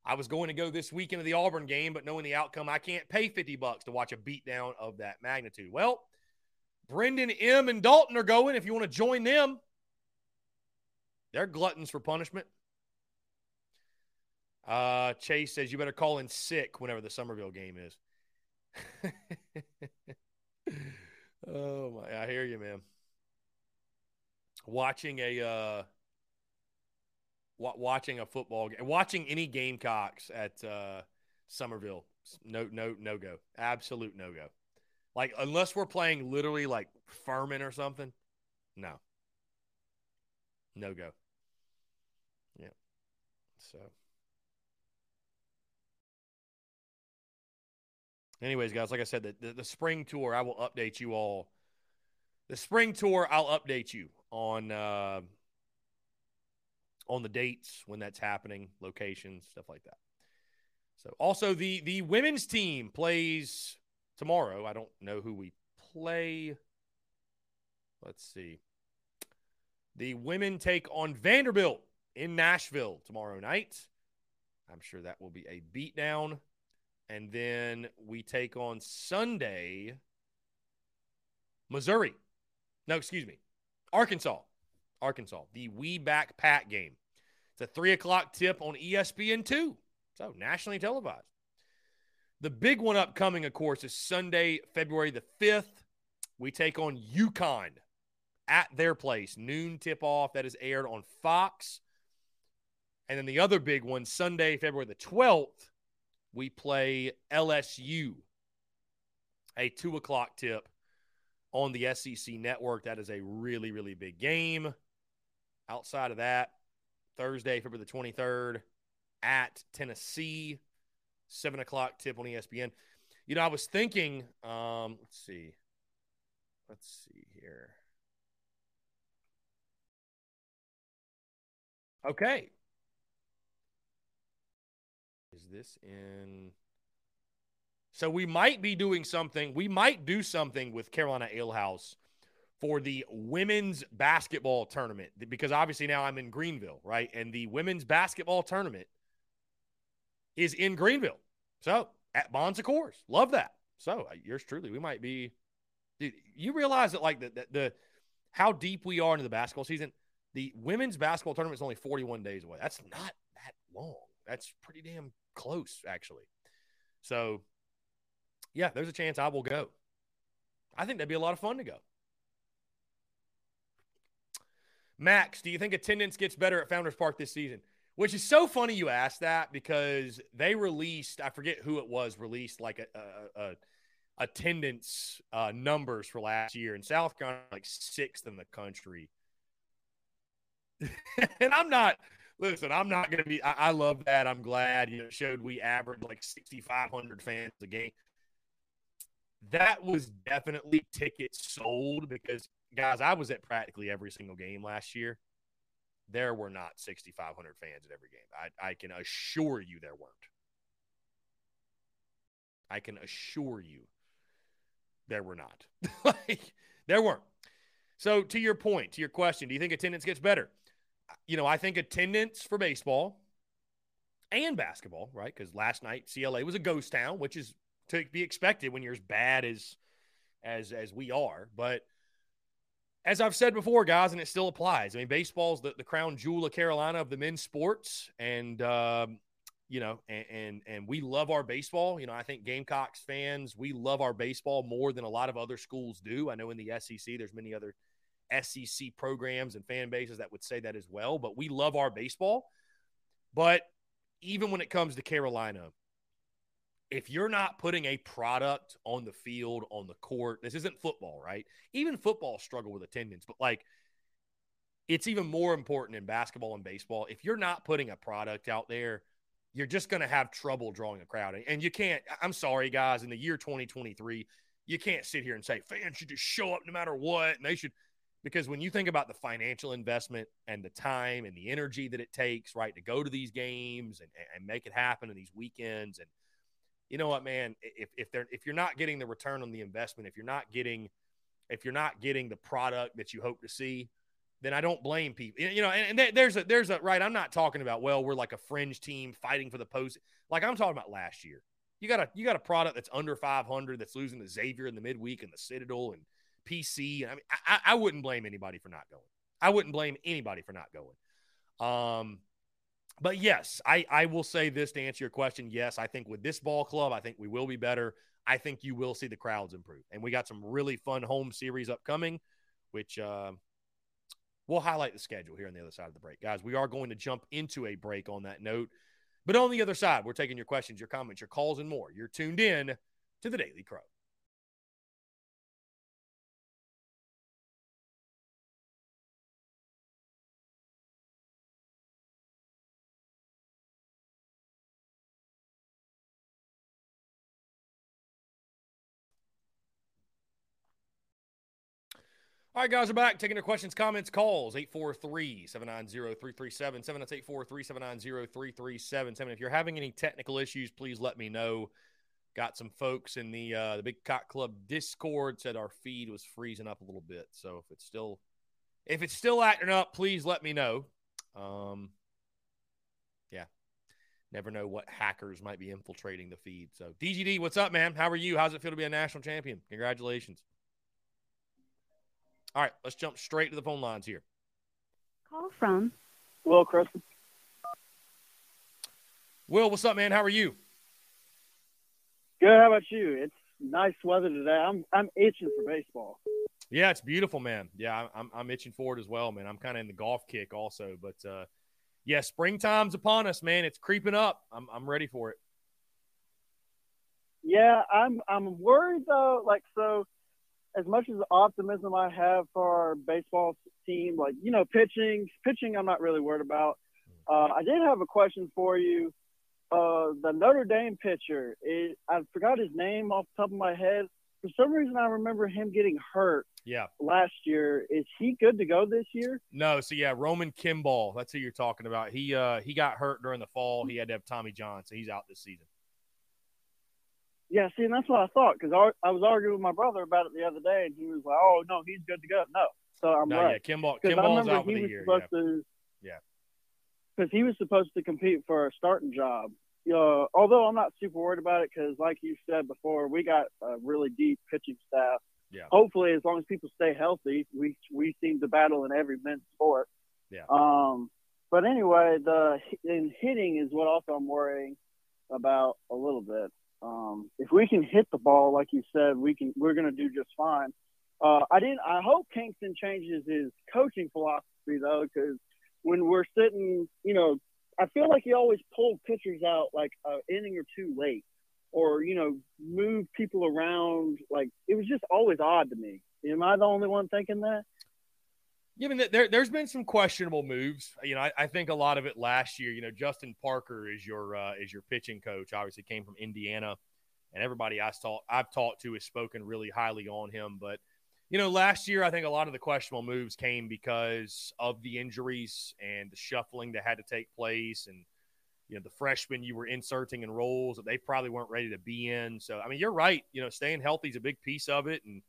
I was going to go this weekend to the Auburn game, but knowing the outcome, I can't pay 50 bucks to watch a beatdown of that magnitude. Well, Brendan M. and Dalton are going if you want to join them. They're gluttons for punishment. Uh, Chase says you better call in sick whenever the Summerville game is. (laughs) oh my, I hear you, man. Watching a uh, watching a football game, watching any Gamecocks at uh, Summerville, no, no, no go, absolute no go. Like unless we're playing literally like Furman or something, no, no go. Yeah, so. Anyways, guys, like I said, the, the, the, spring tour, I will update you all. The spring tour, I'll update you on uh, on the dates when that's happening, locations, stuff like that. So, also the the women's team plays tomorrow. I don't know who we play. Let's see. The women take on Vanderbilt in Nashville tomorrow night. I'm sure that will be a beatdown. And then we take on Sunday Missouri. No, excuse me. Arkansas. Arkansas. The We Back Pat game. It's a three o'clock tip on ESPN2. So nationally televised. The big one upcoming, of course, is Sunday, February the 5th. We take on UConn at their place. Noon tip off. That is aired on Fox. And then the other big one, Sunday, February the 12th we play LSU, a two o'clock tip on the SEC network. That is a really, really big game. Outside of that, Thursday, February the 23rd at Tennessee, seven o'clock tip on ESPN. You know, I was thinking, um, let's see. Let's see here. Okay. Is this in? So we might be doing something. We might do something with Carolina Alehouse for the women's basketball tournament because obviously now I'm in Greenville, right? And the women's basketball tournament is in Greenville. So at Bonds, of course, Love that. So uh, yours truly, we might be. Dude, you realize that like the, the, the how deep we are into the basketball season. The women's basketball tournament is only 41 days away. That's not that long. That's pretty damn close, actually. So, yeah, there's a chance I will go. I think that'd be a lot of fun to go. Max, do you think attendance gets better at Founders Park this season? Which is so funny you asked that because they released, I forget who it was, released like a, a, a attendance uh, numbers for last year, and South Carolina like sixth in the country. (laughs) and I'm not listen, I'm not going to be. I, I, love that. I'm glad. You know, showed we averaged like 6,500 fans a game. That was definitely tickets sold because, guys, I was at practically every single game last year. There were not 6,500 fans at every game. I, I can assure you there weren't. I can assure you there were not. (laughs) like, there weren't. So, to your point, to your question, do you think attendance gets better? You know, I think attendance for baseball and basketball, right? Because last night CLA was a ghost town, which is to be expected when you're as bad as as as we are. But as I've said before, guys, and it still applies. I mean, baseball's the, the crown jewel of Carolina of the men's sports, and um, you know, and, and and we love our baseball. You know, I think Gamecocks fans we love our baseball more than a lot of other schools do. I know in the SEC, there's many other SEC programs and fan bases that would say that as well, but we love our baseball. But even when it comes to Carolina, if you're not putting a product on the field, on the court, this isn't football, right? Even football struggle with attendance, but like it's even more important in basketball and baseball. If you're not putting a product out there, you're just going to have trouble drawing a crowd. And you can't, I'm sorry, guys, in the year 2023, you can't sit here and say fans should just show up no matter what. And they should, because when you think about the financial investment and the time and the energy that it takes, right, to go to these games and, and make it happen in these weekends. And you know what, man, if, if they're, if you're not getting the return on the investment, if you're not getting, if you're not getting the product that you hope to see, then I don't blame people. You know, and, and there's a there's a right. I'm not talking about well, we're like a fringe team fighting for the post. Like I'm talking about last year. You got a you got a product that's under 500 that's losing to Xavier in the midweek and the Citadel and PC. I mean, I, I wouldn't blame anybody for not going. I wouldn't blame anybody for not going. Um, but yes, I I will say this to answer your question. Yes, I think with this ball club, I think we will be better. I think you will see the crowds improve, and we got some really fun home series upcoming, which. Uh, We'll highlight the schedule here on the other side of the break. Guys, we are going to jump into a break on that note. But on the other side, we're taking your questions, your comments, your calls, and more. You're tuned in to the Daily Crow. All right, guys, we're back taking your questions, comments, calls. 843 790 3377. That's 843 790 3377. If you're having any technical issues, please let me know. Got some folks in the uh, the Big Cock Club Discord said our feed was freezing up a little bit. So if it's still if it's still acting up, please let me know. Um, yeah, never know what hackers might be infiltrating the feed. So DGD, what's up, man? How are you? How's it feel to be a national champion? Congratulations. All right, let's jump straight to the phone lines here. Call from. Hello, Chris. Will, what's up, man? How are you? Good. How about you? It's nice weather today. I'm I'm itching for baseball. Yeah, it's beautiful, man. Yeah, I'm I'm itching for it as well, man. I'm kind of in the golf kick also, but uh, yeah, springtime's upon us, man. It's creeping up. I'm I'm ready for it. Yeah, I'm I'm worried though. Like so, as much as optimism I have for our baseball team, like you know, pitching, pitching, I'm not really worried about. Uh, I did have a question for you. Uh, the Notre Dame pitcher, it, I forgot his name off the top of my head. For some reason, I remember him getting hurt. Yeah. Last year, is he good to go this year? No. So yeah, Roman Kimball. That's who you're talking about. He uh he got hurt during the fall. He had to have Tommy John, so he's out this season. Yeah, see, and that's what I thought because I, I, was arguing with my brother about it the other day, and he was like, "Oh no, he's good to go." No, so I'm no, right. Yeah, Kimball, Kimball's out for the year. Yeah. To, yeah, because he was supposed to compete for a starting job. Uh, although I'm not super worried about it because, like you said before, we got a really deep pitching staff. Yeah. Hopefully, as long as people stay healthy, we we seem to battle in every men's sport. Yeah. Um, but anyway, the in hitting is what also I'm worrying about a little bit. Um, if we can hit the ball, like you said, we can. We're going to do just fine. Uh, I didn't. I hope Kingston changes his coaching philosophy though, because when we're sitting, you know, I feel like he always pulled pitchers out like an inning or two late, or you know, move people around. Like it was just always odd to me. Am I the only one thinking that? Yeah, I mean, there, there's been some questionable moves. You know, I, I, think a lot of it last year. You know, Justin Parker is your uh, is your pitching coach. Obviously, came from Indiana, and everybody I talk I've talked to has spoken really highly on him. But you know, last year I think a lot of the questionable moves came because of the injuries and the shuffling that had to take place, and you know, the freshmen you were inserting in roles that they probably weren't ready to be in. So, I mean, you're right. You know, staying healthy is a big piece of it, and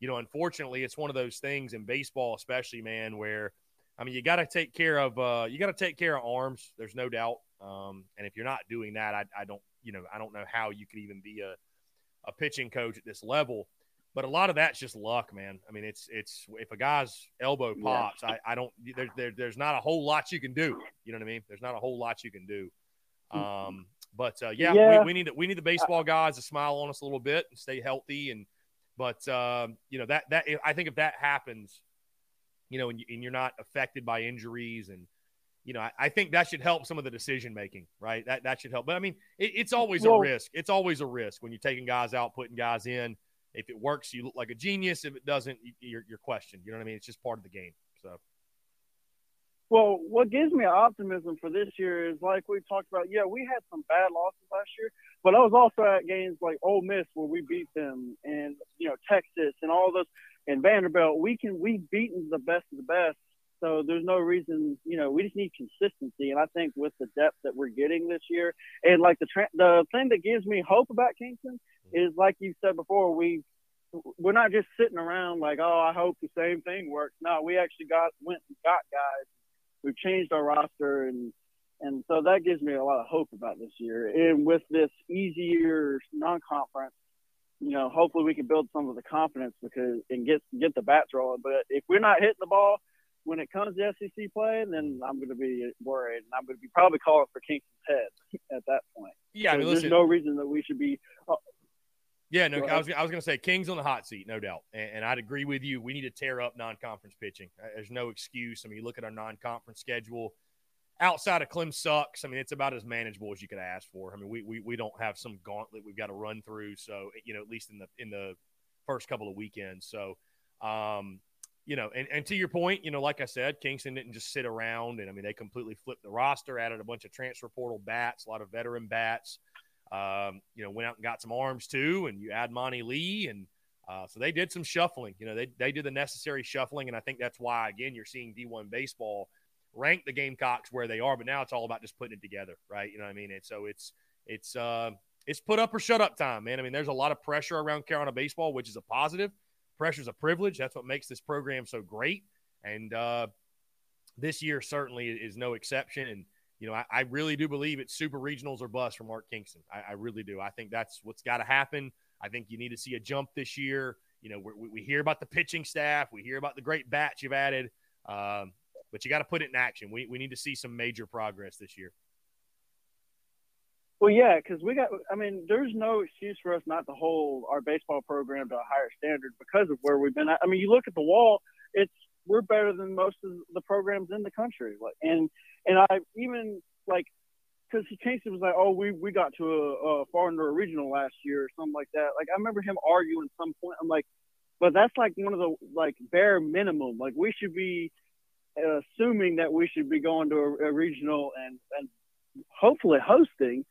you know, unfortunately, it's one of those things in baseball, especially, man, where I mean, you got to take care of uh, you got to take care of arms. There's no doubt. Um, and if you're not doing that, I, I don't, you know, I don't know how you could even be a a pitching coach at this level. But a lot of that's just luck, man. I mean, it's it's if a guy's elbow pops, yeah. I, I don't there, there there's not a whole lot you can do. You know what I mean? There's not a whole lot you can do. Um, but uh, yeah, Yeah. We, we need we need the baseball guys to smile on us a little bit and stay healthy. And but um, you know that that I think if that happens, you know, and, you, and you're not affected by injuries and you know, I, I think that should help some of the decision making, right? That that should help. But I mean, it, it's always a risk. It's always a risk when you're taking guys out, putting guys in. If it works, you look like a genius. If it doesn't, you, you're, you're questioned. You know what I mean? It's just part of the game. So Well, what gives me optimism for this year is like we talked about. Yeah, we had some bad losses last year, but I was also at games like Ole Miss where we beat them, and you know Texas and all those, and Vanderbilt. We can we've beaten the best of the best. So there's no reason, you know, we just need consistency. And I think with the depth that we're getting this year, and like the tra- the thing that gives me hope about Kingston is like you said before, we we're not just sitting around like, oh, I hope the same thing works. No, we actually got went and got guys. We've changed our roster, and and so that gives me a lot of hope about this year. And with this easier non-conference, you know, hopefully we can build some of the confidence because and get get the bats rolling. But if we're not hitting the ball when it comes to SEC play, then I'm going to be worried, and I'm going to be probably calling for Kingston's head at that point. yeah, I mean, there's listen, no reason that we should be. Yeah, no, I was, I was going to say Kings on the hot seat, no doubt. And, and I'd agree with you. We need to tear up non conference pitching. Uh, There's no excuse. I mean, you look at our non conference schedule outside of Clem sucks. I mean, it's about as manageable as you could ask for. I mean, we, we, we don't have some gauntlet we've got to run through. So, you know, at least in the, in the first couple of weekends. So, um, you know, and, and to your point, you know, like I said, Kingston didn't just sit around and I mean, they completely flipped the roster, added a bunch of transfer portal bats, a lot of veteran bats. Um, you know, went out and got some arms too, and you add Monte Lee, and uh, so they did some shuffling. You know, they they did the necessary shuffling, and I think that's why again you're seeing D1 baseball rank the Gamecocks where they are. But now it's all about just putting it together, right? You know what I mean? And so it's it's uh, it's put up or shut up time, man. I mean, there's a lot of pressure around Carolina baseball, which is a positive. Pressure's a privilege. That's what makes this program so great, and uh, this year certainly is no exception. And you know, I, I really do believe it's super regionals or bust for Mark Kingston. I, I really do. I think that's what's got to happen. I think you need to see a jump this year. You know, we we hear about the pitching staff, we hear about the great bats you've added, um, but you got to put it in action. We, we need to see some major progress this year. Well, yeah, because we got. I mean, there's no excuse for us not to hold our baseball program to a higher standard because of where we've been. I mean, you look at the wall; it's we're better than most of the programs in the country. And and I even like because Kingston was like, oh, we we got to a, a a regional last year or something like that. Like, I remember him arguing at some point. I'm like, but that's like one of the like bare minimum. Like, we should be assuming that we should be going to a, a regional and and hopefully hosting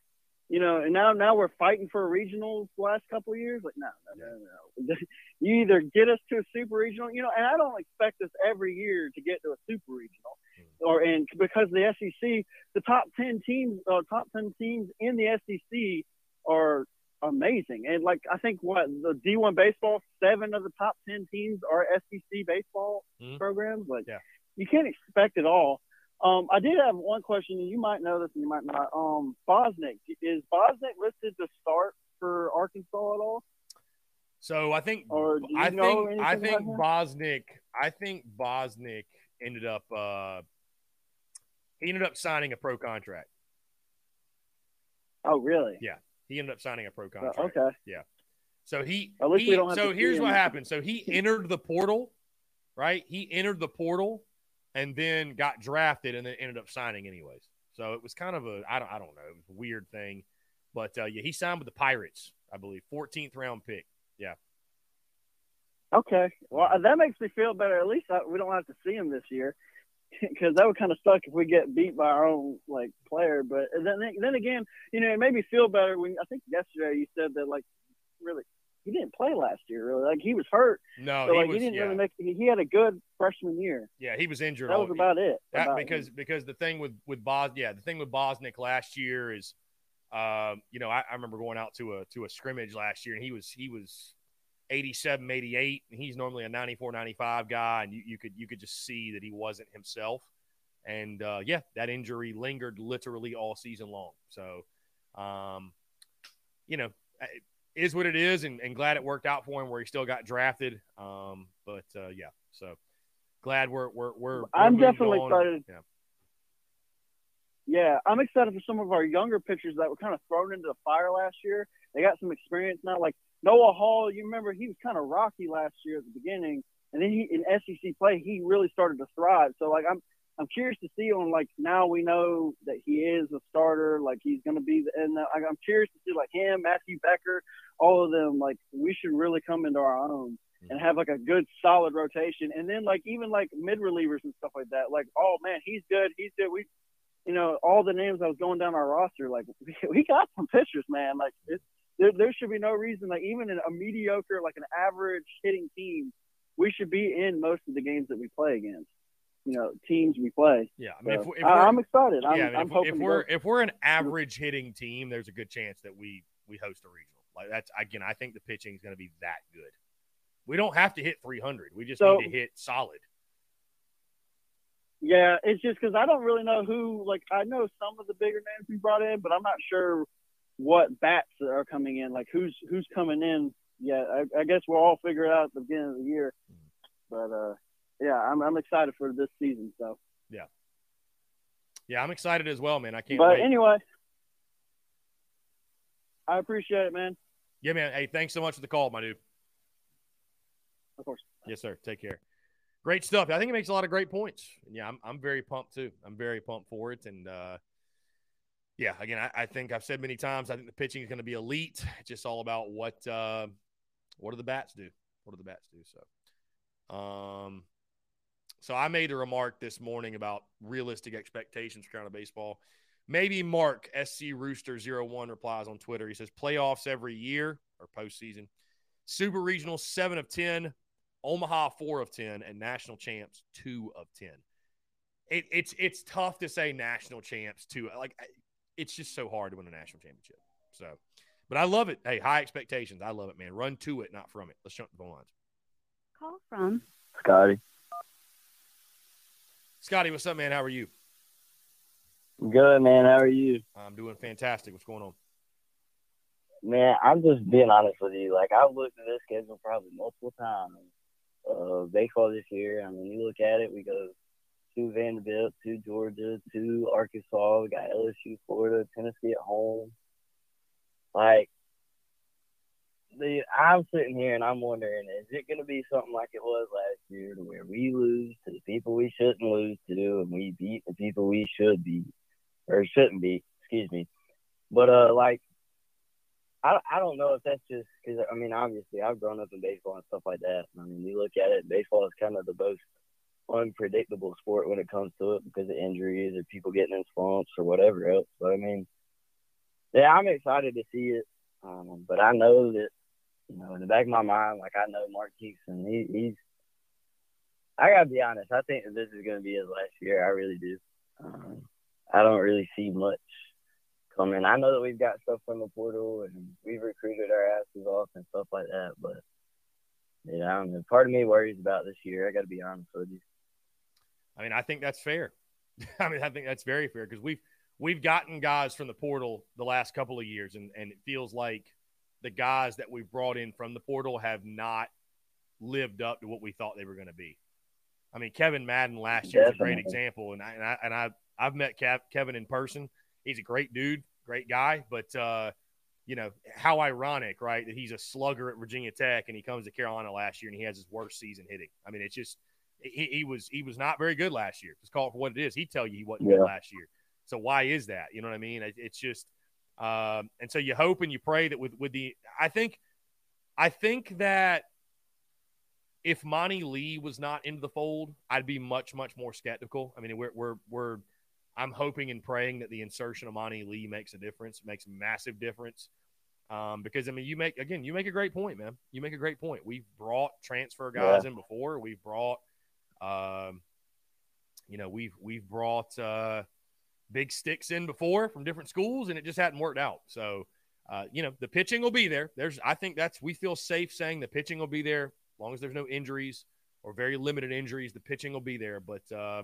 you know, and now now we're fighting for a regional the last couple of years. Like, no, no, no, no. (laughs) You either get us to a super regional, you know, and I don't expect us every year to get to a super regional, or and because the SEC, the top ten teams, uh, top ten teams in the SEC are amazing, and like I think what the D1 baseball, seven of the top ten teams are SEC baseball Mhm. programs. Like, Yeah. You can't expect it all. Um, I did have one question, and you might know this and you might not. Um, Bosnic is Bosnic listed to start for Arkansas at all? So I think Or do you I think I think? Bosnic I think Bosnic ended up uh, he ended up signing a pro contract. Oh, really? Yeah. He ended up signing a pro Uh, contract. okay. Yeah. So he, At least he- we don't have so here's what happened. So he (laughs) entered the portal, right? He entered the portal and then got drafted and then ended up signing anyways. So it was kind of a I don't I don't know, it was a weird thing. But uh, yeah, he signed with the Pirates, I believe, 14th round pick. Yeah. Okay. Well, uh, that makes me feel better. At least I, we don't have to see him this year, (laughs) because that would kind of suck if we get beat by our own like player. But then then again, you know, it made me feel better when I think yesterday you said that like really he didn't play last year. Really, like he was hurt, No, so he like was he didn't yeah, really make. He, he had a good freshman year. yeah, he was injured. That was about it. That about because him. because the thing with with Bos yeah the thing with Bosnic last year is, um, you know I, I remember going out to a to a scrimmage last year and he was he was 87 88 and he's normally a 94 95 guy and you, you could you could just see that he wasn't himself and uh, yeah that injury lingered literally all season long so um, you know is what it is and, and glad it worked out for him where he still got drafted um, but uh, yeah so glad we're we're we're, we're I'm definitely on. excited. Yeah. Yeah, I'm excited for some of our younger pitchers that were kind of thrown into the fire last year. They got some experience now. Like Noah Hall, you remember he was kind of rocky last year at the beginning, and then he in SEC play he really started to thrive. So like I'm I'm curious to see on like now we know that he is a starter, like he's going to be, the, and uh, I'm curious to see like him, Matthew Becker, all of them. Like we should really come into our own and have like a good solid rotation, and then like even like mid relievers and stuff like that. Like oh man, he's good, he's good. We you know, all the names I was going down our roster, like (laughs) we got some pitchers, man. Like there, there should be no reason, like even in a mediocre, like an average hitting team, we should be in most of the games that we play against. You know, teams we play. Yeah, I mean, so, if, if I, am excited. I'm, yeah, I mean, I'm if, hoping if we're if we're an average hitting team, there's a good chance that we we host a regional. Like that's again, I think the pitching is going to be that good. We don't have to hit 300. We just So- need to hit solid. Yeah, it's just because I don't really know who. Like, I know some of the bigger names we brought in, but I'm not sure what bats are coming in. Like, who's who's coming in? Yeah, I, I guess we'll all figure it out at the beginning of the year. But uh, yeah, I'm I'm excited for this season. So, Yeah, yeah, I'm excited as well, man. I can't but wait. anyway, I appreciate it, man. yeah, man. Hey, thanks so much for the call, my dude. Of course. Yes, sir. Take care. Great stuff. I think it makes a lot of great points. And yeah, I'm, I'm very pumped too. I'm very pumped for it. And uh, yeah, again, I, I think I've said many times, I think the pitching is going to be elite. It's just all about what uh, what do the bats do? What do the bats do? So, um, so I made a remark this morning about realistic expectations for Carolina baseball. Maybe Mark SC Rooster 01 replies on Twitter. He says playoffs every year or postseason. Super regional seven of ten, Omaha four of ten, and national champs two of ten. It, it's it's tough to say national champs too. Like it's just so hard to win a national championship. So, but I love it. Hey, high expectations. I love it, man. Run to it, not from it. Let's jump to the phone lines. Call from Scotty. Scotty, what's up, man? How are you? Good man. How are you? I'm doing fantastic. What's going on? Man, I'm just being honest with you. Like I've looked at this schedule probably multiple times. Uh, baseball this year. I mean, you look at it. We go to Vanderbilt, to Georgia, to Arkansas. We got LSU, Florida, Tennessee at home. Like, the I'm sitting here and I'm wondering, is it going to be something like it was last year, to where we lose to the people we shouldn't lose to, and we beat the people we should beat or shouldn't be? Excuse me. But uh, like I, I don't know if that's just because I mean obviously I've grown up in baseball and stuff like that. I mean you look at it, baseball is kind of the most unpredictable sport when it comes to it because of injuries or people getting in slumps or whatever else. But I mean, yeah, I'm excited to see it, um, but I know that you know in the back of my mind, like I know Mark Kingston, he, he's. I gotta be honest. I think this is gonna be his last year. I really do. Um, I don't really see much coming. I know that we've got stuff from the portal and we've recruited our asses off and stuff like that, but don't know. Part of me worries about this year. I got to be honest with you. I mean, I think that's fair. (laughs) I mean, I think that's very fair because we've we've gotten guys from the portal the last couple of years, and and it feels like the guys that we've brought in from the portal have not lived up to what we thought they were going to be. I mean, Kevin Madden last year is a great example, and I and I and I I've met Kev, Kevin in person. He's a great dude, great guy, but uh, you know how ironic, right? That he's a slugger at Virginia Tech and he comes to Carolina last year and he has his worst season hitting. I mean, it's just he, he was he was not very good last year. Just call it for what it is. He'd tell you he wasn't Yeah. good last year. So why is that? You know what I mean? It, it's just um, and so you hope and you pray that with with the I think I think that if Monte Lee was not into the fold, I'd be much much more skeptical. I mean, we're we're we're I'm hoping and praying that the insertion of Monte Lee makes a difference, makes a massive difference. Um, because I mean, you make again, you make a great point, man. You make a great point. We've brought transfer guys in before. We've brought, um, you know, we've we've brought uh, big sticks in before from different schools, and it just hadn't worked out. So, uh, you know, the pitching will be there. There's, I think that's we feel safe saying the pitching will be there as long as there's no injuries or very limited injuries. The pitching will be there, but uh,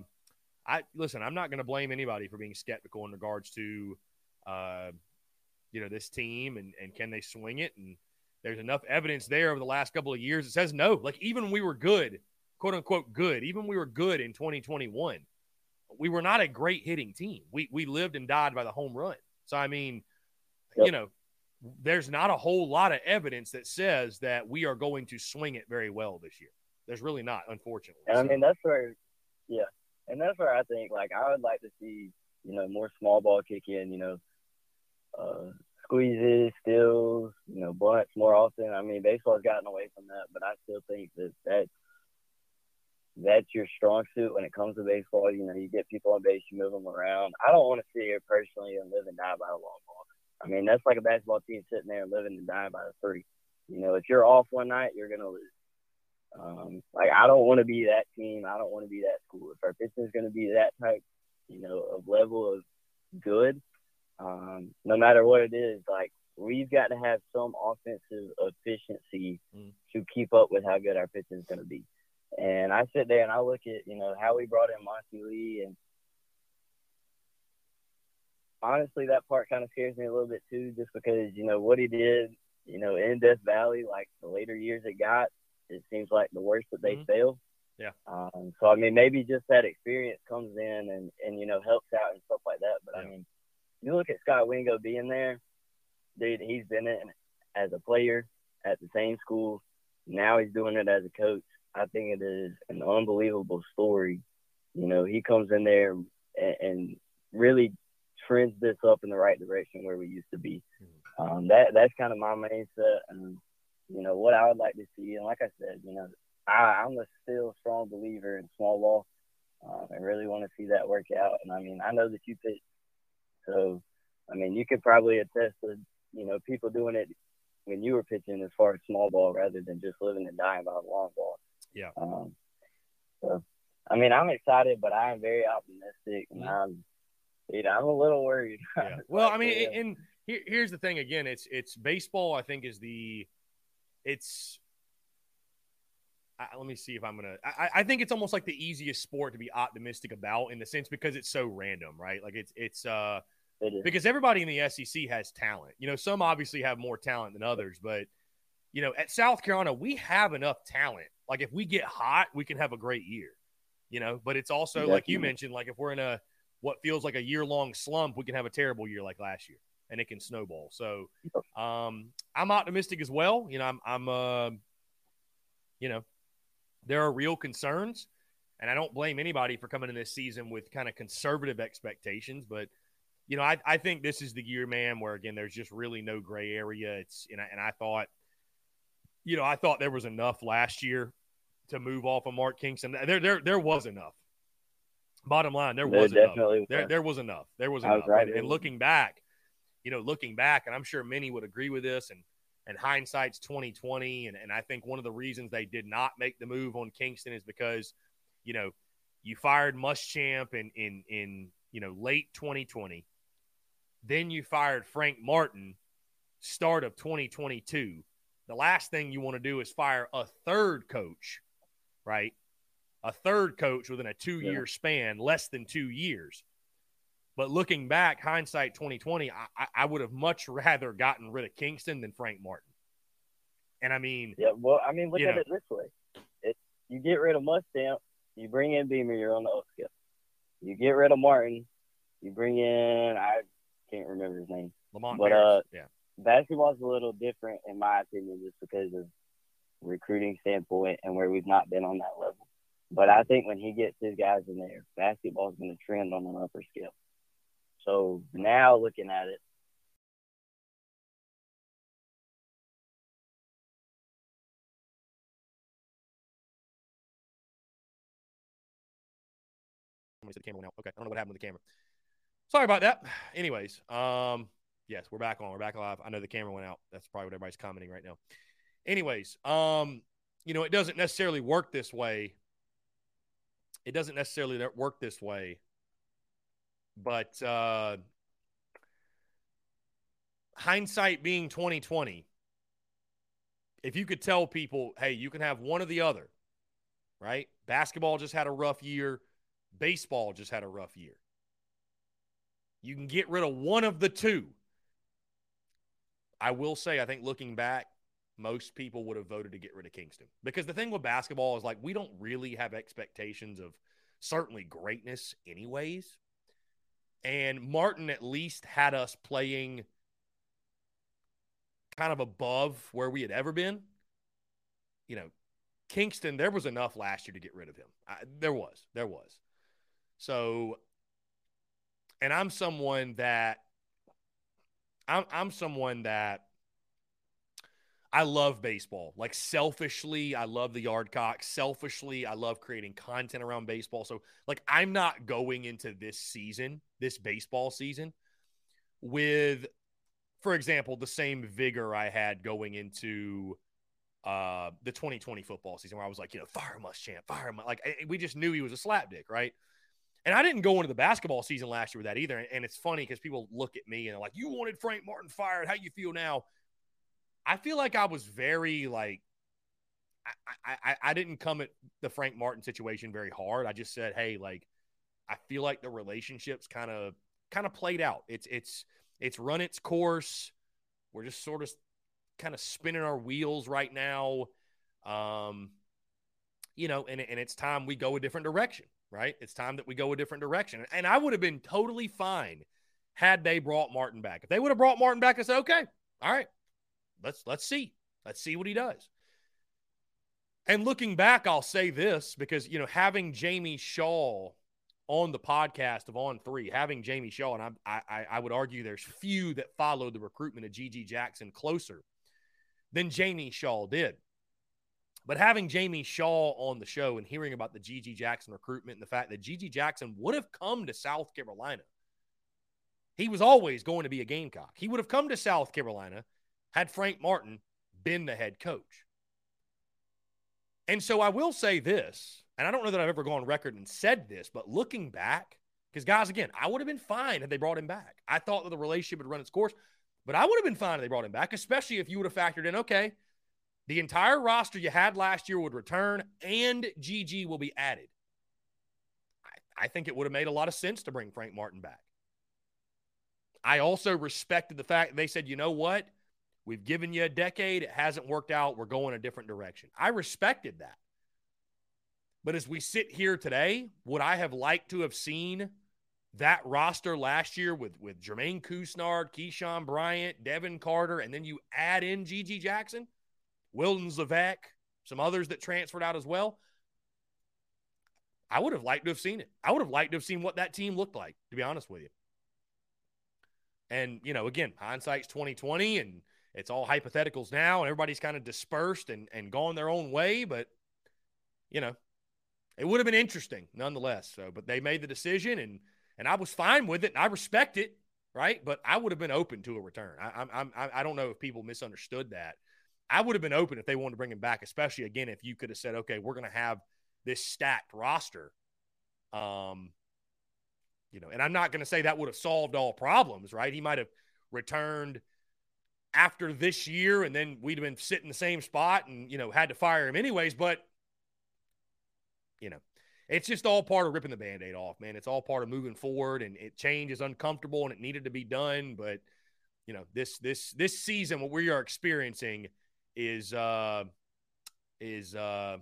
I listen. I'm not going to blame anybody for being skeptical in regards to, uh, you know, this team and and can they swing it? And there's enough evidence there over the last couple of years It says no. Like even we were good, quote unquote good, even we were good in 2021, we were not a great hitting team. We we lived and died by the home run. So I mean, Yep. you know, there's not a whole lot of evidence that says that we are going to swing it very well this year. There's really not, unfortunately. And I mean, that's where, yeah, and that's where I think like I would like to see you know more small ball kick in. You know, uh, squeezes, steals, you know, bunts more often. I mean, baseball's gotten away from that, but I still think that that's that's your strong suit when it comes to baseball. You know, you get people on base, you move them around. I don't want to sit here personally and live and die by a long ball. I mean, that's like a basketball team sitting there living and dying by the three. You know, if you're off one night, you're gonna lose. Um, like I don't want to be that team. I don't want to be that school. If our pitching is going to be that type, you know, of level of good, um, no matter what it is, like we've got to have some offensive efficiency Mm. to keep up with how good our pitching is going to be. And I sit there and I look at you know how we brought in Monte Lee, and honestly, that part kind of scares me a little bit too, just because you know what he did, you know, in Death Valley, like the later years it got, it seems like the worse that they Mhm. fail. Yeah. Um, so I mean, maybe just that experience comes in and and you know helps out and stuff like that. But I mean, you look at Scott Wingo being there, dude. He's been in as a player at the same school. Now he's doing it as a coach. I think it is an unbelievable story. You know, he comes in there and, and really trends this up in the right direction where we used to be. Um, that that's kind of my mindset, and you know what I would like to see. And like I said, you know, I, I'm a still strong believer in small ball. Um, I really want to see that work out. And I mean, I know that you pitch, so I mean, you could probably attest to you know people doing it when you were pitching as far as small ball rather than just living and dying by long ball. Yeah. Um, so, I mean, I'm excited, but I'm very optimistic, and I'm, you know, I'm a little worried. yeah. (laughs) Well, I mean, Yeah. and- here, here's the thing. Again, it's it's baseball. I think is the it's. I, let me see if I'm gonna. I, I think it's almost like the easiest sport to be optimistic about in the sense because it's so random, right? Like it's it's uh It because everybody in the SEC has talent. You know, some obviously have more talent than others, but you know, at South Carolina, we have enough talent. Like if we get hot, we can have a great year. You know, but it's also like you mentioned, like if we're in a what feels like a year long slump, we can have a terrible year like last year, and it can snowball. So, um, I'm optimistic as well. You know, I'm I'm uh, you know, there are real concerns, and I don't blame anybody for coming in this season with kind of conservative expectations, but you know, I, I think this is the year, man, where again, there's just really no gray area. It's and I, and I thought, you know, I thought there was enough last year to move off of Mark Kingston. There, there, there was enough. Bottom line, there There was enough. definitely There, was. there was enough. There was I was enough. right. And, and looking back, you know, looking back, and I'm sure many would agree with this, and and hindsight's 2020, and and I think one of the reasons they did not make the move on Kingston is because, you know, you fired Muschamp in in in you know late 2020, then you fired Frank Martin, start of 2022. The last thing you want to do is fire a third coach, right? A third coach within a two year span, less than two years. But looking back, hindsight 2020, I, I- would have much rather gotten rid of Kingston than Frank Martin. And I mean, Yeah, well, I mean, look at know. it this way: it, you get rid of Mustang, you bring in Beamer, you're on the up. You get rid of Martin, you bring in I can't remember his name. Lamont But, Harris, uh, yeah. Basketball's a little different, in my opinion, just because of recruiting standpoint and where we've not been on that level. But I think when he gets his guys in there, basketball is going to trend on an upper scale. So now looking at it, the camera went out. Okay, I don't know what happened with the camera. Sorry about that. (sighs) Anyways, um, yes, we're back on. We're back live. I know the camera went out. That's probably what everybody's commenting right now. Anyways, um, you know, it doesn't necessarily work this way. It doesn't necessarily work this way, but uh, hindsight being twenty twenty. If you could tell people, hey, you can have one or the other, right? Basketball just had a rough year baseball just had a rough year. You can get rid of one of the two. I will say, I think looking back, most people would have voted to get rid of Kingston because the thing with basketball is like we don't really have expectations of certainly greatness, anyways. And Martin at least had us playing kind of above where we had ever been. You know, Kingston, there was enough last year to get rid of him. I, there was, there was. So, and I'm someone that I'm I'm someone that I love baseball. Like selfishly, I love the yard cock. Selfishly, I love creating content around baseball. So, like, I'm not going into this season, this baseball season, with, for example, the same vigor I had going into uh the 2020 football season, where I was like, you know, fire Muschamp, fire Muschamp. Like, we just knew he was a slapdick, right? And I didn't go into the basketball season last year with that either. And it's funny because people look at me and they're like, you wanted Frank Martin fired. How you feel now? I feel like I was very like I, I, I didn't come at the Frank Martin situation very hard. I just said, hey, like I feel like the relationships kind of kind of played out. It's it's it's run its course. We're just sort of kind of spinning our wheels right now. Um, you know, and, and it's time we go a different direction right? It's time that we go a different direction. And I would have been totally fine had they brought Martin back. If they would have brought Martin back, I said, okay, all right, let's let's see. Let's see what he does. And looking back, I'll say this because you know, having Jamie Shaw on the podcast of On Three, having Jamie Shaw, and I, I, I would argue there's few that followed the recruitment of GG Jackson closer than Jamie Shaw did. But having Jamie Shaw on the show and hearing about the GG Jackson recruitment and the fact that GG Jackson would have come to South Carolina, he was always going to be a Gamecock. He would have come to South Carolina had Frank Martin been the head coach. And so I will say this, and I don't know that I've ever gone on record and said this, but looking back, because guys, again, I would have been fine had they brought him back. I thought that the relationship would run its course, but I would have been fine if they brought him back, especially if you would have factored in, okay, the entire roster you had last year would return and GG will be added. I, I think it would have made a lot of sense to bring Frank Martin back. I also respected the fact they said, you know what? We've given you a decade. It hasn't worked out. We're going a different direction. I respected that. But as we sit here today, would I have liked to have seen that roster last year with, with Jermaine Couisnard, Keyshawn Bryant, Devin Carter, and then you add in GG Jackson? Wildens Leveque, some others that transferred out as well. I would have liked to have seen it. I would have liked to have seen what that team looked like, to be honest with you. And, you know, again, hindsight's 2020 and it's all hypotheticals now and everybody's kind of dispersed and, and gone their own way. But, you know, it would have been interesting nonetheless. So, but they made the decision and and I was fine with it. And I respect it, right? But I would have been open to a return. I, I'm, I'm I don't know if people misunderstood that. I would have been open if they wanted to bring him back, especially again if you could have said, okay, we're going to have this stacked roster. Um, you know, and I'm not going to say that would have solved all problems, right? He might have returned after this year, and then we'd have been sitting in the same spot, and you know, had to fire him anyways. But you know, it's just all part of ripping the band-aid off, man. It's all part of moving forward, and it change is uncomfortable, and it needed to be done, but you know, this this this season, what we are experiencing is uh, is uh,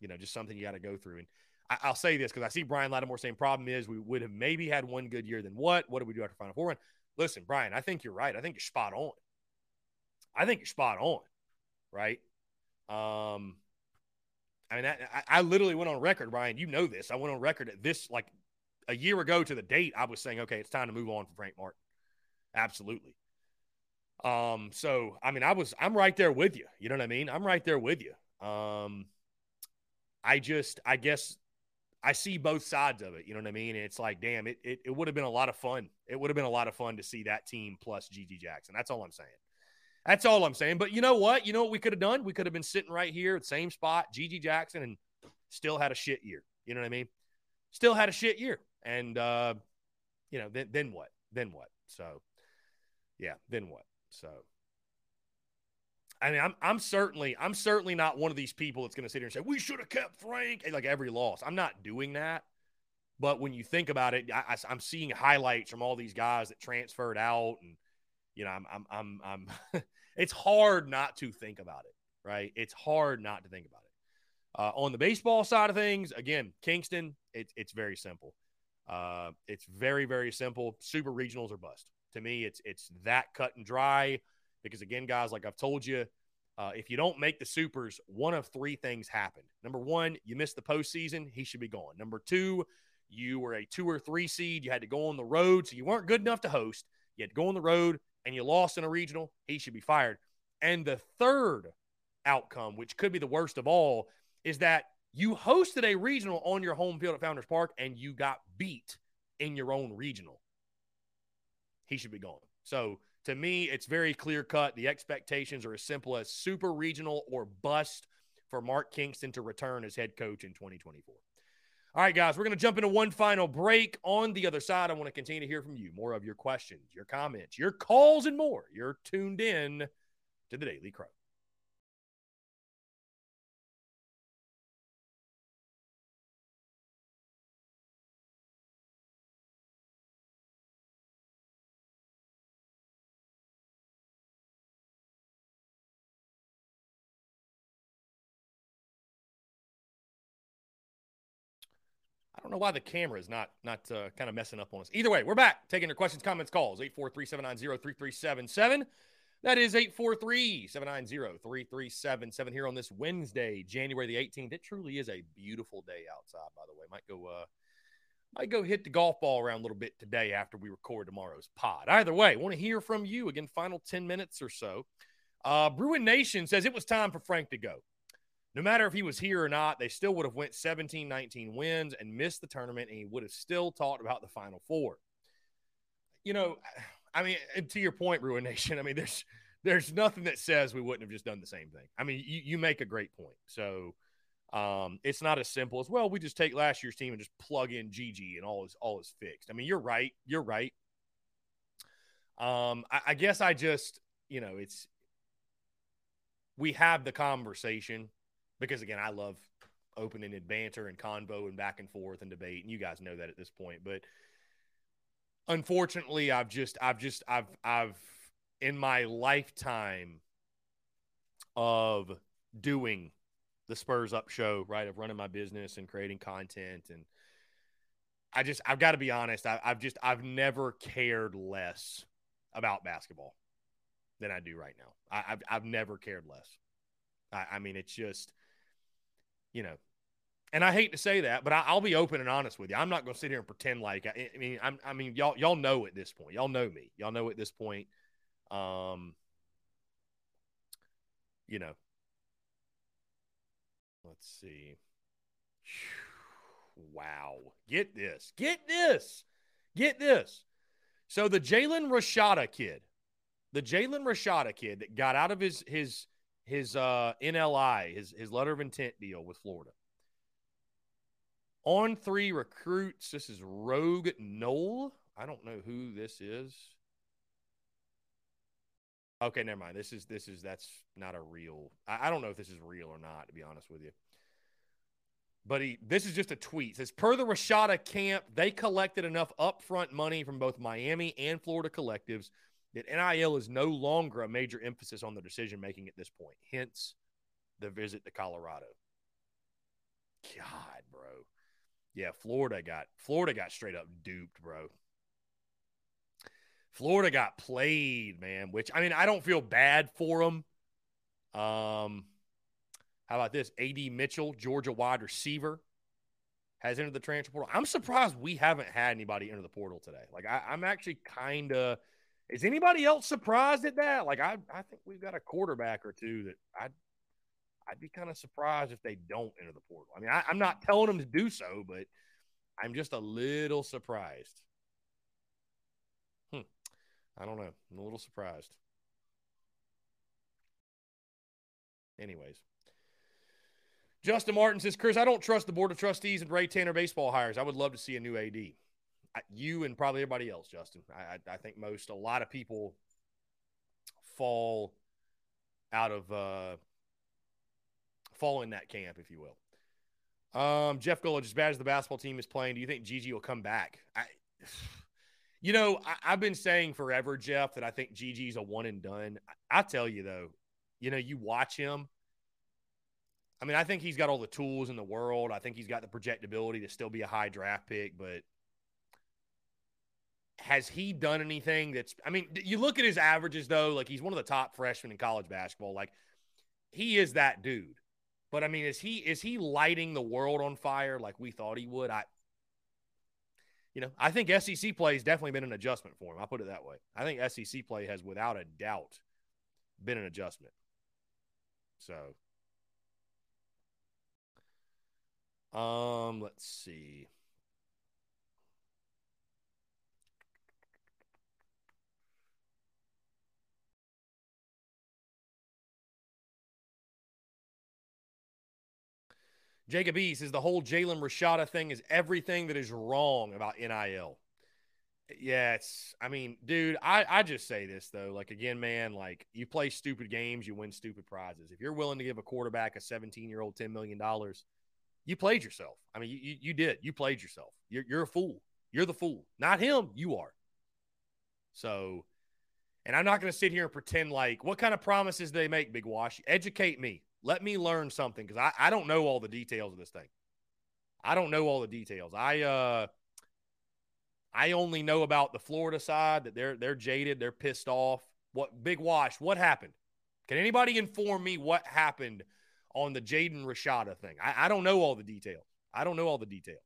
you know just something you got to go through. And I, will say this because I see Brian Lattimore saying problem is we would have maybe had one good year than what? What do we do after Final Four run? Listen, Brian, I think you're right. I think you're spot on. I think you're spot on, right? Um, I mean, I, I literally went on record, Brian. You know this. I went on record at this like a year ago to the date. I was saying, okay, it's time to move on from Frank Martin. Absolutely. Um, so I mean, I was I'm right there with you. You know what I mean? I'm right there with you. Um, I just I guess I see both sides of it. You know what I mean? And it's like, damn, it it, it would have been a lot of fun. It would have been a lot of fun to see that team plus GG Jackson. That's all I'm saying. That's all I'm saying. But you know what? You know what we could have done? We could have been sitting right here at the same spot, GG Jackson, and still had a shit year. You know what I mean? Still had a shit year. And uh, you know, then then what? Then what? So yeah, then what? So I mean, I'm I'm certainly I'm certainly not one of these people that's going to sit here and say we should have kept Frank like every loss. I'm not doing that. But when you think about it, i I, am seeing highlights from all these guys that transferred out, and you know, I'm I'm I'm, I'm (laughs) it's hard not to think about it, right? It's hard not to think about it. Uh, on the baseball side of things, again, Kingston, It's it's very simple. Uh, it's very very simple. Super regionals are bust. To me, it's it's that cut and dry. Because again, guys, like I've told you, uh, if you don't make the supers, one of three things happened. Number one, you missed the postseason. He should be gone. Number two, you were a two or three seed. You had to go on the road, so you weren't good enough to host. You had to go on the road, and you lost in a regional. He should be fired. And the third outcome, which could be the worst of all, is that you hosted a regional on your home field at Founders Park and you got beat in your own regional. He should be gone. So to me, it's very clear cut. The expectations are as simple as super regional or bust for Mark Kingston to return as head coach in 2024. All right, guys, we're going to jump into one final break. On the other side, I want to continue to hear from you more of your questions, your comments, your calls, and more. You're tuned in to the Daily Crow. I don't know why the camera is not not uh, kind of messing up on us. Either way, we're back taking your questions, comments, calls. 843-790-3377. That is 843-790-3377 here on this Wednesday, January the 18th. It truly is a beautiful day outside, by the way. Might go uh might go hit the golf ball around a little bit today after we record tomorrow's pod. Either way, want to hear from you again, final 10 minutes or so. Uh Bruin Nation says it was time for Frank to go no matter if he was here or not, they still would have went 17, 19 wins and missed the tournament, and he would have still talked about the Final Four. You know, I mean, to your point, Ruin Nation. (laughs) I mean, there's there's nothing that says we wouldn't have just done the same thing. I mean, you, you make a great point. So um, it's not as simple as well. We just take last year's team and just plug in GG and all is all is fixed. I mean, you're right. You're right. Um, I, I guess I just you know it's we have the conversation because again, I love open-ended banter and convo and back and forth and debate, and you guys know that at this point. But unfortunately, I've just, I've just, I've, I've in my lifetime of doing the Spurs Up show, right, of running my business and creating content, and I just, I've got to be honest, I, I've just, I've never cared less about basketball than I do right now. I, have I've never cared less. I, I mean, it's just you know, and I hate to say that, but I, will be open and honest with you. I'm not going to sit here and pretend like I, I mean, I'm, I mean, y'all, y'all know at this point, y'all know me, y'all know at this point, um, you know, let's see. Wow. Get this. Get this. Get this. So the Jalen Rashada kid, the Jalen Rashada kid that got out of his his his uh, NLI, his his letter of intent deal with Florida. On three recruits, this is Rogue Knoll. I don't know who this is. Okay, never mind. This is this is that's not a real. I, I don't know if this is real or not, to be honest with you. But he this is just a tweet. It says per the Rashada camp, they collected enough upfront money from both Miami and Florida collectives that NIL is no longer a major emphasis on the decision making at this point. Hence the visit to Colorado. God, bro. Yeah, Florida got Florida got straight up duped, bro. Florida got played, man, which I mean, I don't feel bad for them. Um how about this? AD Mitchell, Georgia wide receiver, has entered the transfer portal. I'm surprised we haven't had anybody enter the portal today. Like I, I'm actually kind of is anybody else surprised at that? Like I, I think we've got a quarterback or two that I'd, I'd be kind of surprised if they don't enter the portal. I mean, I, I'm not telling them to do so, but I'm just a little surprised. Hmm. I don't know. I'm a little surprised. Anyways. Justin Martin says, Chris, I don't trust the Board of Trustees and Ray Tanner baseball hires. I would love to see a new AD you and probably everybody else, Justin. I, I think most, a lot of people fall out of uh, fall in that camp, if you will. Um, Jeff Gullidge, as bad as the basketball team is playing, do you think GG will come back? I, (sighs) you know, I, have been saying forever, Jeff, that I think GG's a one and done. I, I tell you though, you know, you watch him. I mean, I think he's got all the tools in the world. I think he's got the projectability to still be a high draft pick, but has he done anything that's I mean, you look at his averages though, like he's one of the top freshmen in college basketball. Like he is that dude. But I mean, is he is he lighting the world on fire like we thought he would? I you know, I think SEC play has definitely been an adjustment for him. I'll put it that way. I think SEC play has without a doubt been an adjustment. So um, let's see. Jacob East says the whole Jalen Rashada thing is everything that is wrong about NIL. Yeah, it's I mean, dude, I, I just say this though. Like again, man, like you play stupid games, you win stupid prizes. If you're willing to give a quarterback a 17 year old $10 million, you played yourself. I mean, you, you did. You played yourself. You're, you're a fool. You're the fool. Not him. You are. So, and I'm not going to sit here and pretend like what kind of promises they make, Big Wash. Educate me. Let me learn something because I, I don't know all the details of this thing. I don't know all the details. I uh I only know about the Florida side that they're they're jaded, they're pissed off. What Big Wash? What happened? Can anybody inform me what happened on the Jaden Rashada thing? I, I don't know all the details. I don't know all the details.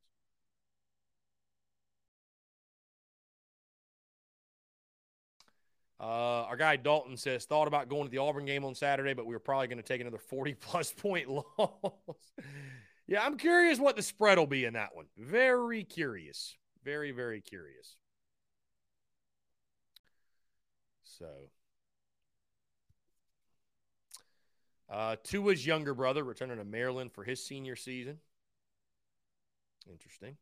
Uh, our guy Dalton says thought about going to the Auburn game on Saturday, but we were probably going to take another 40 (laughs) plus point loss. yeah, I'm curious what the spread will be in that one. Very curious. Very, very curious. So, uh, Tua's younger brother returning to Maryland for his senior season. Interesting.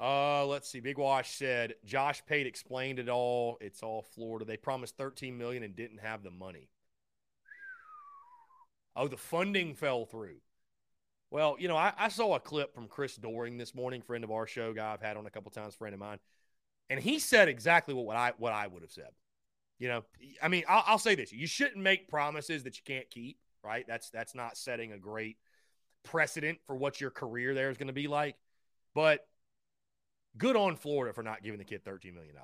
Uh, let's see. Big Wash said Josh Pate explained it all. It's all Florida. They promised 13 million and didn't have the money. Oh, the funding fell through. Well, you know, I, I saw a clip from Chris Doering this morning, friend of our show, guy I've had on a couple times, friend of mine, and he said exactly what, what I what I would have said. You know, I mean, I'll, I'll say this: you shouldn't make promises that you can't keep. Right? That's that's not setting a great precedent for what your career there is going to be like. But good on Florida for not giving the kid $13 million.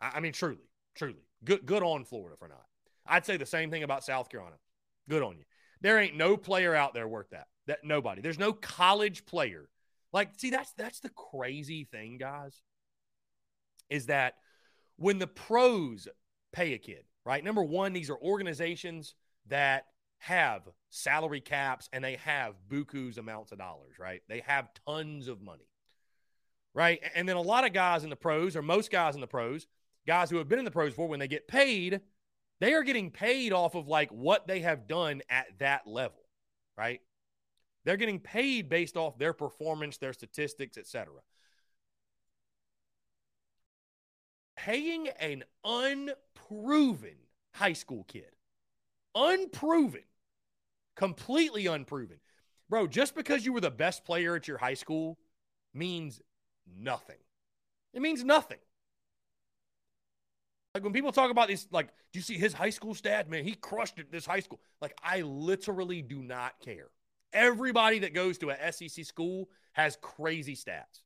I, I mean, truly, truly. Good, good on Florida for not. I'd say the same thing about South Carolina. Good on you. There ain't no player out there worth that. That nobody. There's no college player. Like, see, that's that's the crazy thing, guys. Is that when the pros pay a kid, right? Number one, these are organizations that have salary caps and they have buku's amounts of dollars, right? They have tons of money right? And then a lot of guys in the pros, or most guys in the pros, guys who have been in the pros before, when they get paid, they are getting paid off of like what they have done at that level, right? They're getting paid based off their performance, their statistics, etc. Paying an unproven high school kid, unproven, completely unproven. Bro, just because you were the best player at your high school means nothing. It means nothing. Like when people talk about these, like, do you see his high school stats? Man, he crushed it this high school. Like, I literally do not care. Everybody that goes to a SEC school has crazy stats.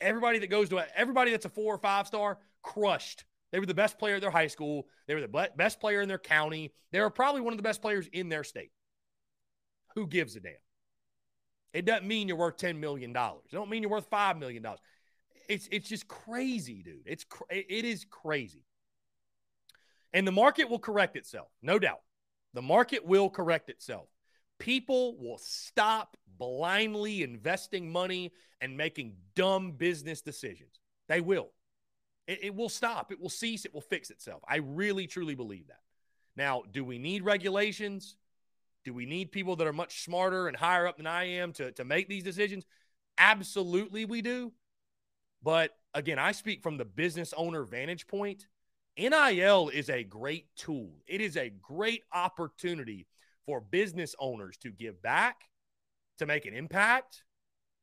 Everybody that goes to a, everybody that's a four or five star crushed. They were the best player at their high school. They were the best player in their county. They were probably one of the best players in their state. Who gives a damn? It doesn't mean you're worth $10 million. It don't mean you're worth $5 million. It's, it's just crazy, dude. It's, it is crazy. And the market will correct itself, no doubt. The market will correct itself. People will stop blindly investing money and making dumb business decisions. They will. It, it, will stop. It will cease. It will fix itself. I really, truly believe that. Now, do we need regulations? Do we need people that are much smarter and higher up than I am to, to make these decisions? Absolutely, we do. But again, I speak from the business owner vantage point. NIL is a great tool, it is a great opportunity for business owners to give back, to make an impact,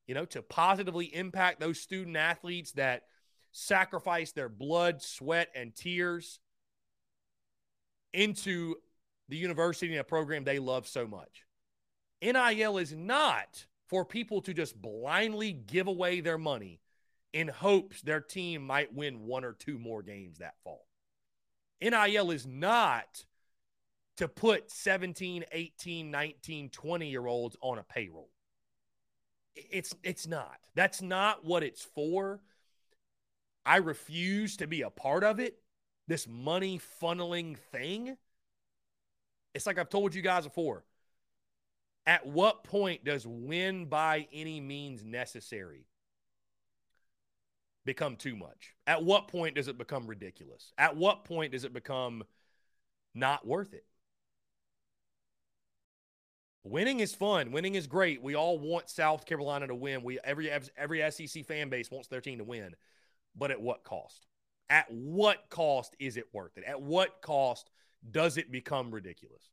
you know, to positively impact those student athletes that sacrifice their blood, sweat, and tears into the university and a program they love so much. NIL is not for people to just blindly give away their money in hopes their team might win one or two more games that fall. NIL is not to put 17, 18, 19, 20 year olds on a payroll. It's it's not. That's not what it's for. I refuse to be a part of it. This money funneling thing. It's like I've told you guys before. At what point does win by any means necessary become too much? At what point does it become ridiculous? At what point does it become not worth it? Winning is fun. Winning is great. We all want South Carolina to win. We every every SEC fan base wants their team to win. But at what cost? At what cost is it worth it? At what cost does it become ridiculous?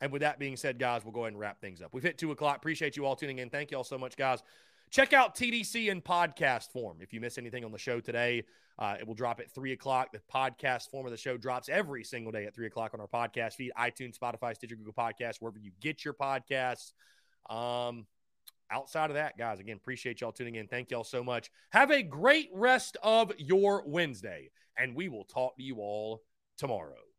And with that being said, guys, we'll go ahead and wrap things up. We've hit two o'clock. Appreciate you all tuning in. Thank you all so much, guys. Check out TDC in podcast form. If you miss anything on the show today, uh, it will drop at three o'clock. The podcast form of the show drops every single day at three o'clock on our podcast feed, iTunes, Spotify, Stitcher, Google Podcasts, wherever you get your podcasts. Um, outside of that, guys, again, appreciate y'all tuning in. Thank y'all so much. Have a great rest of your Wednesday, and we will talk to you all tomorrow.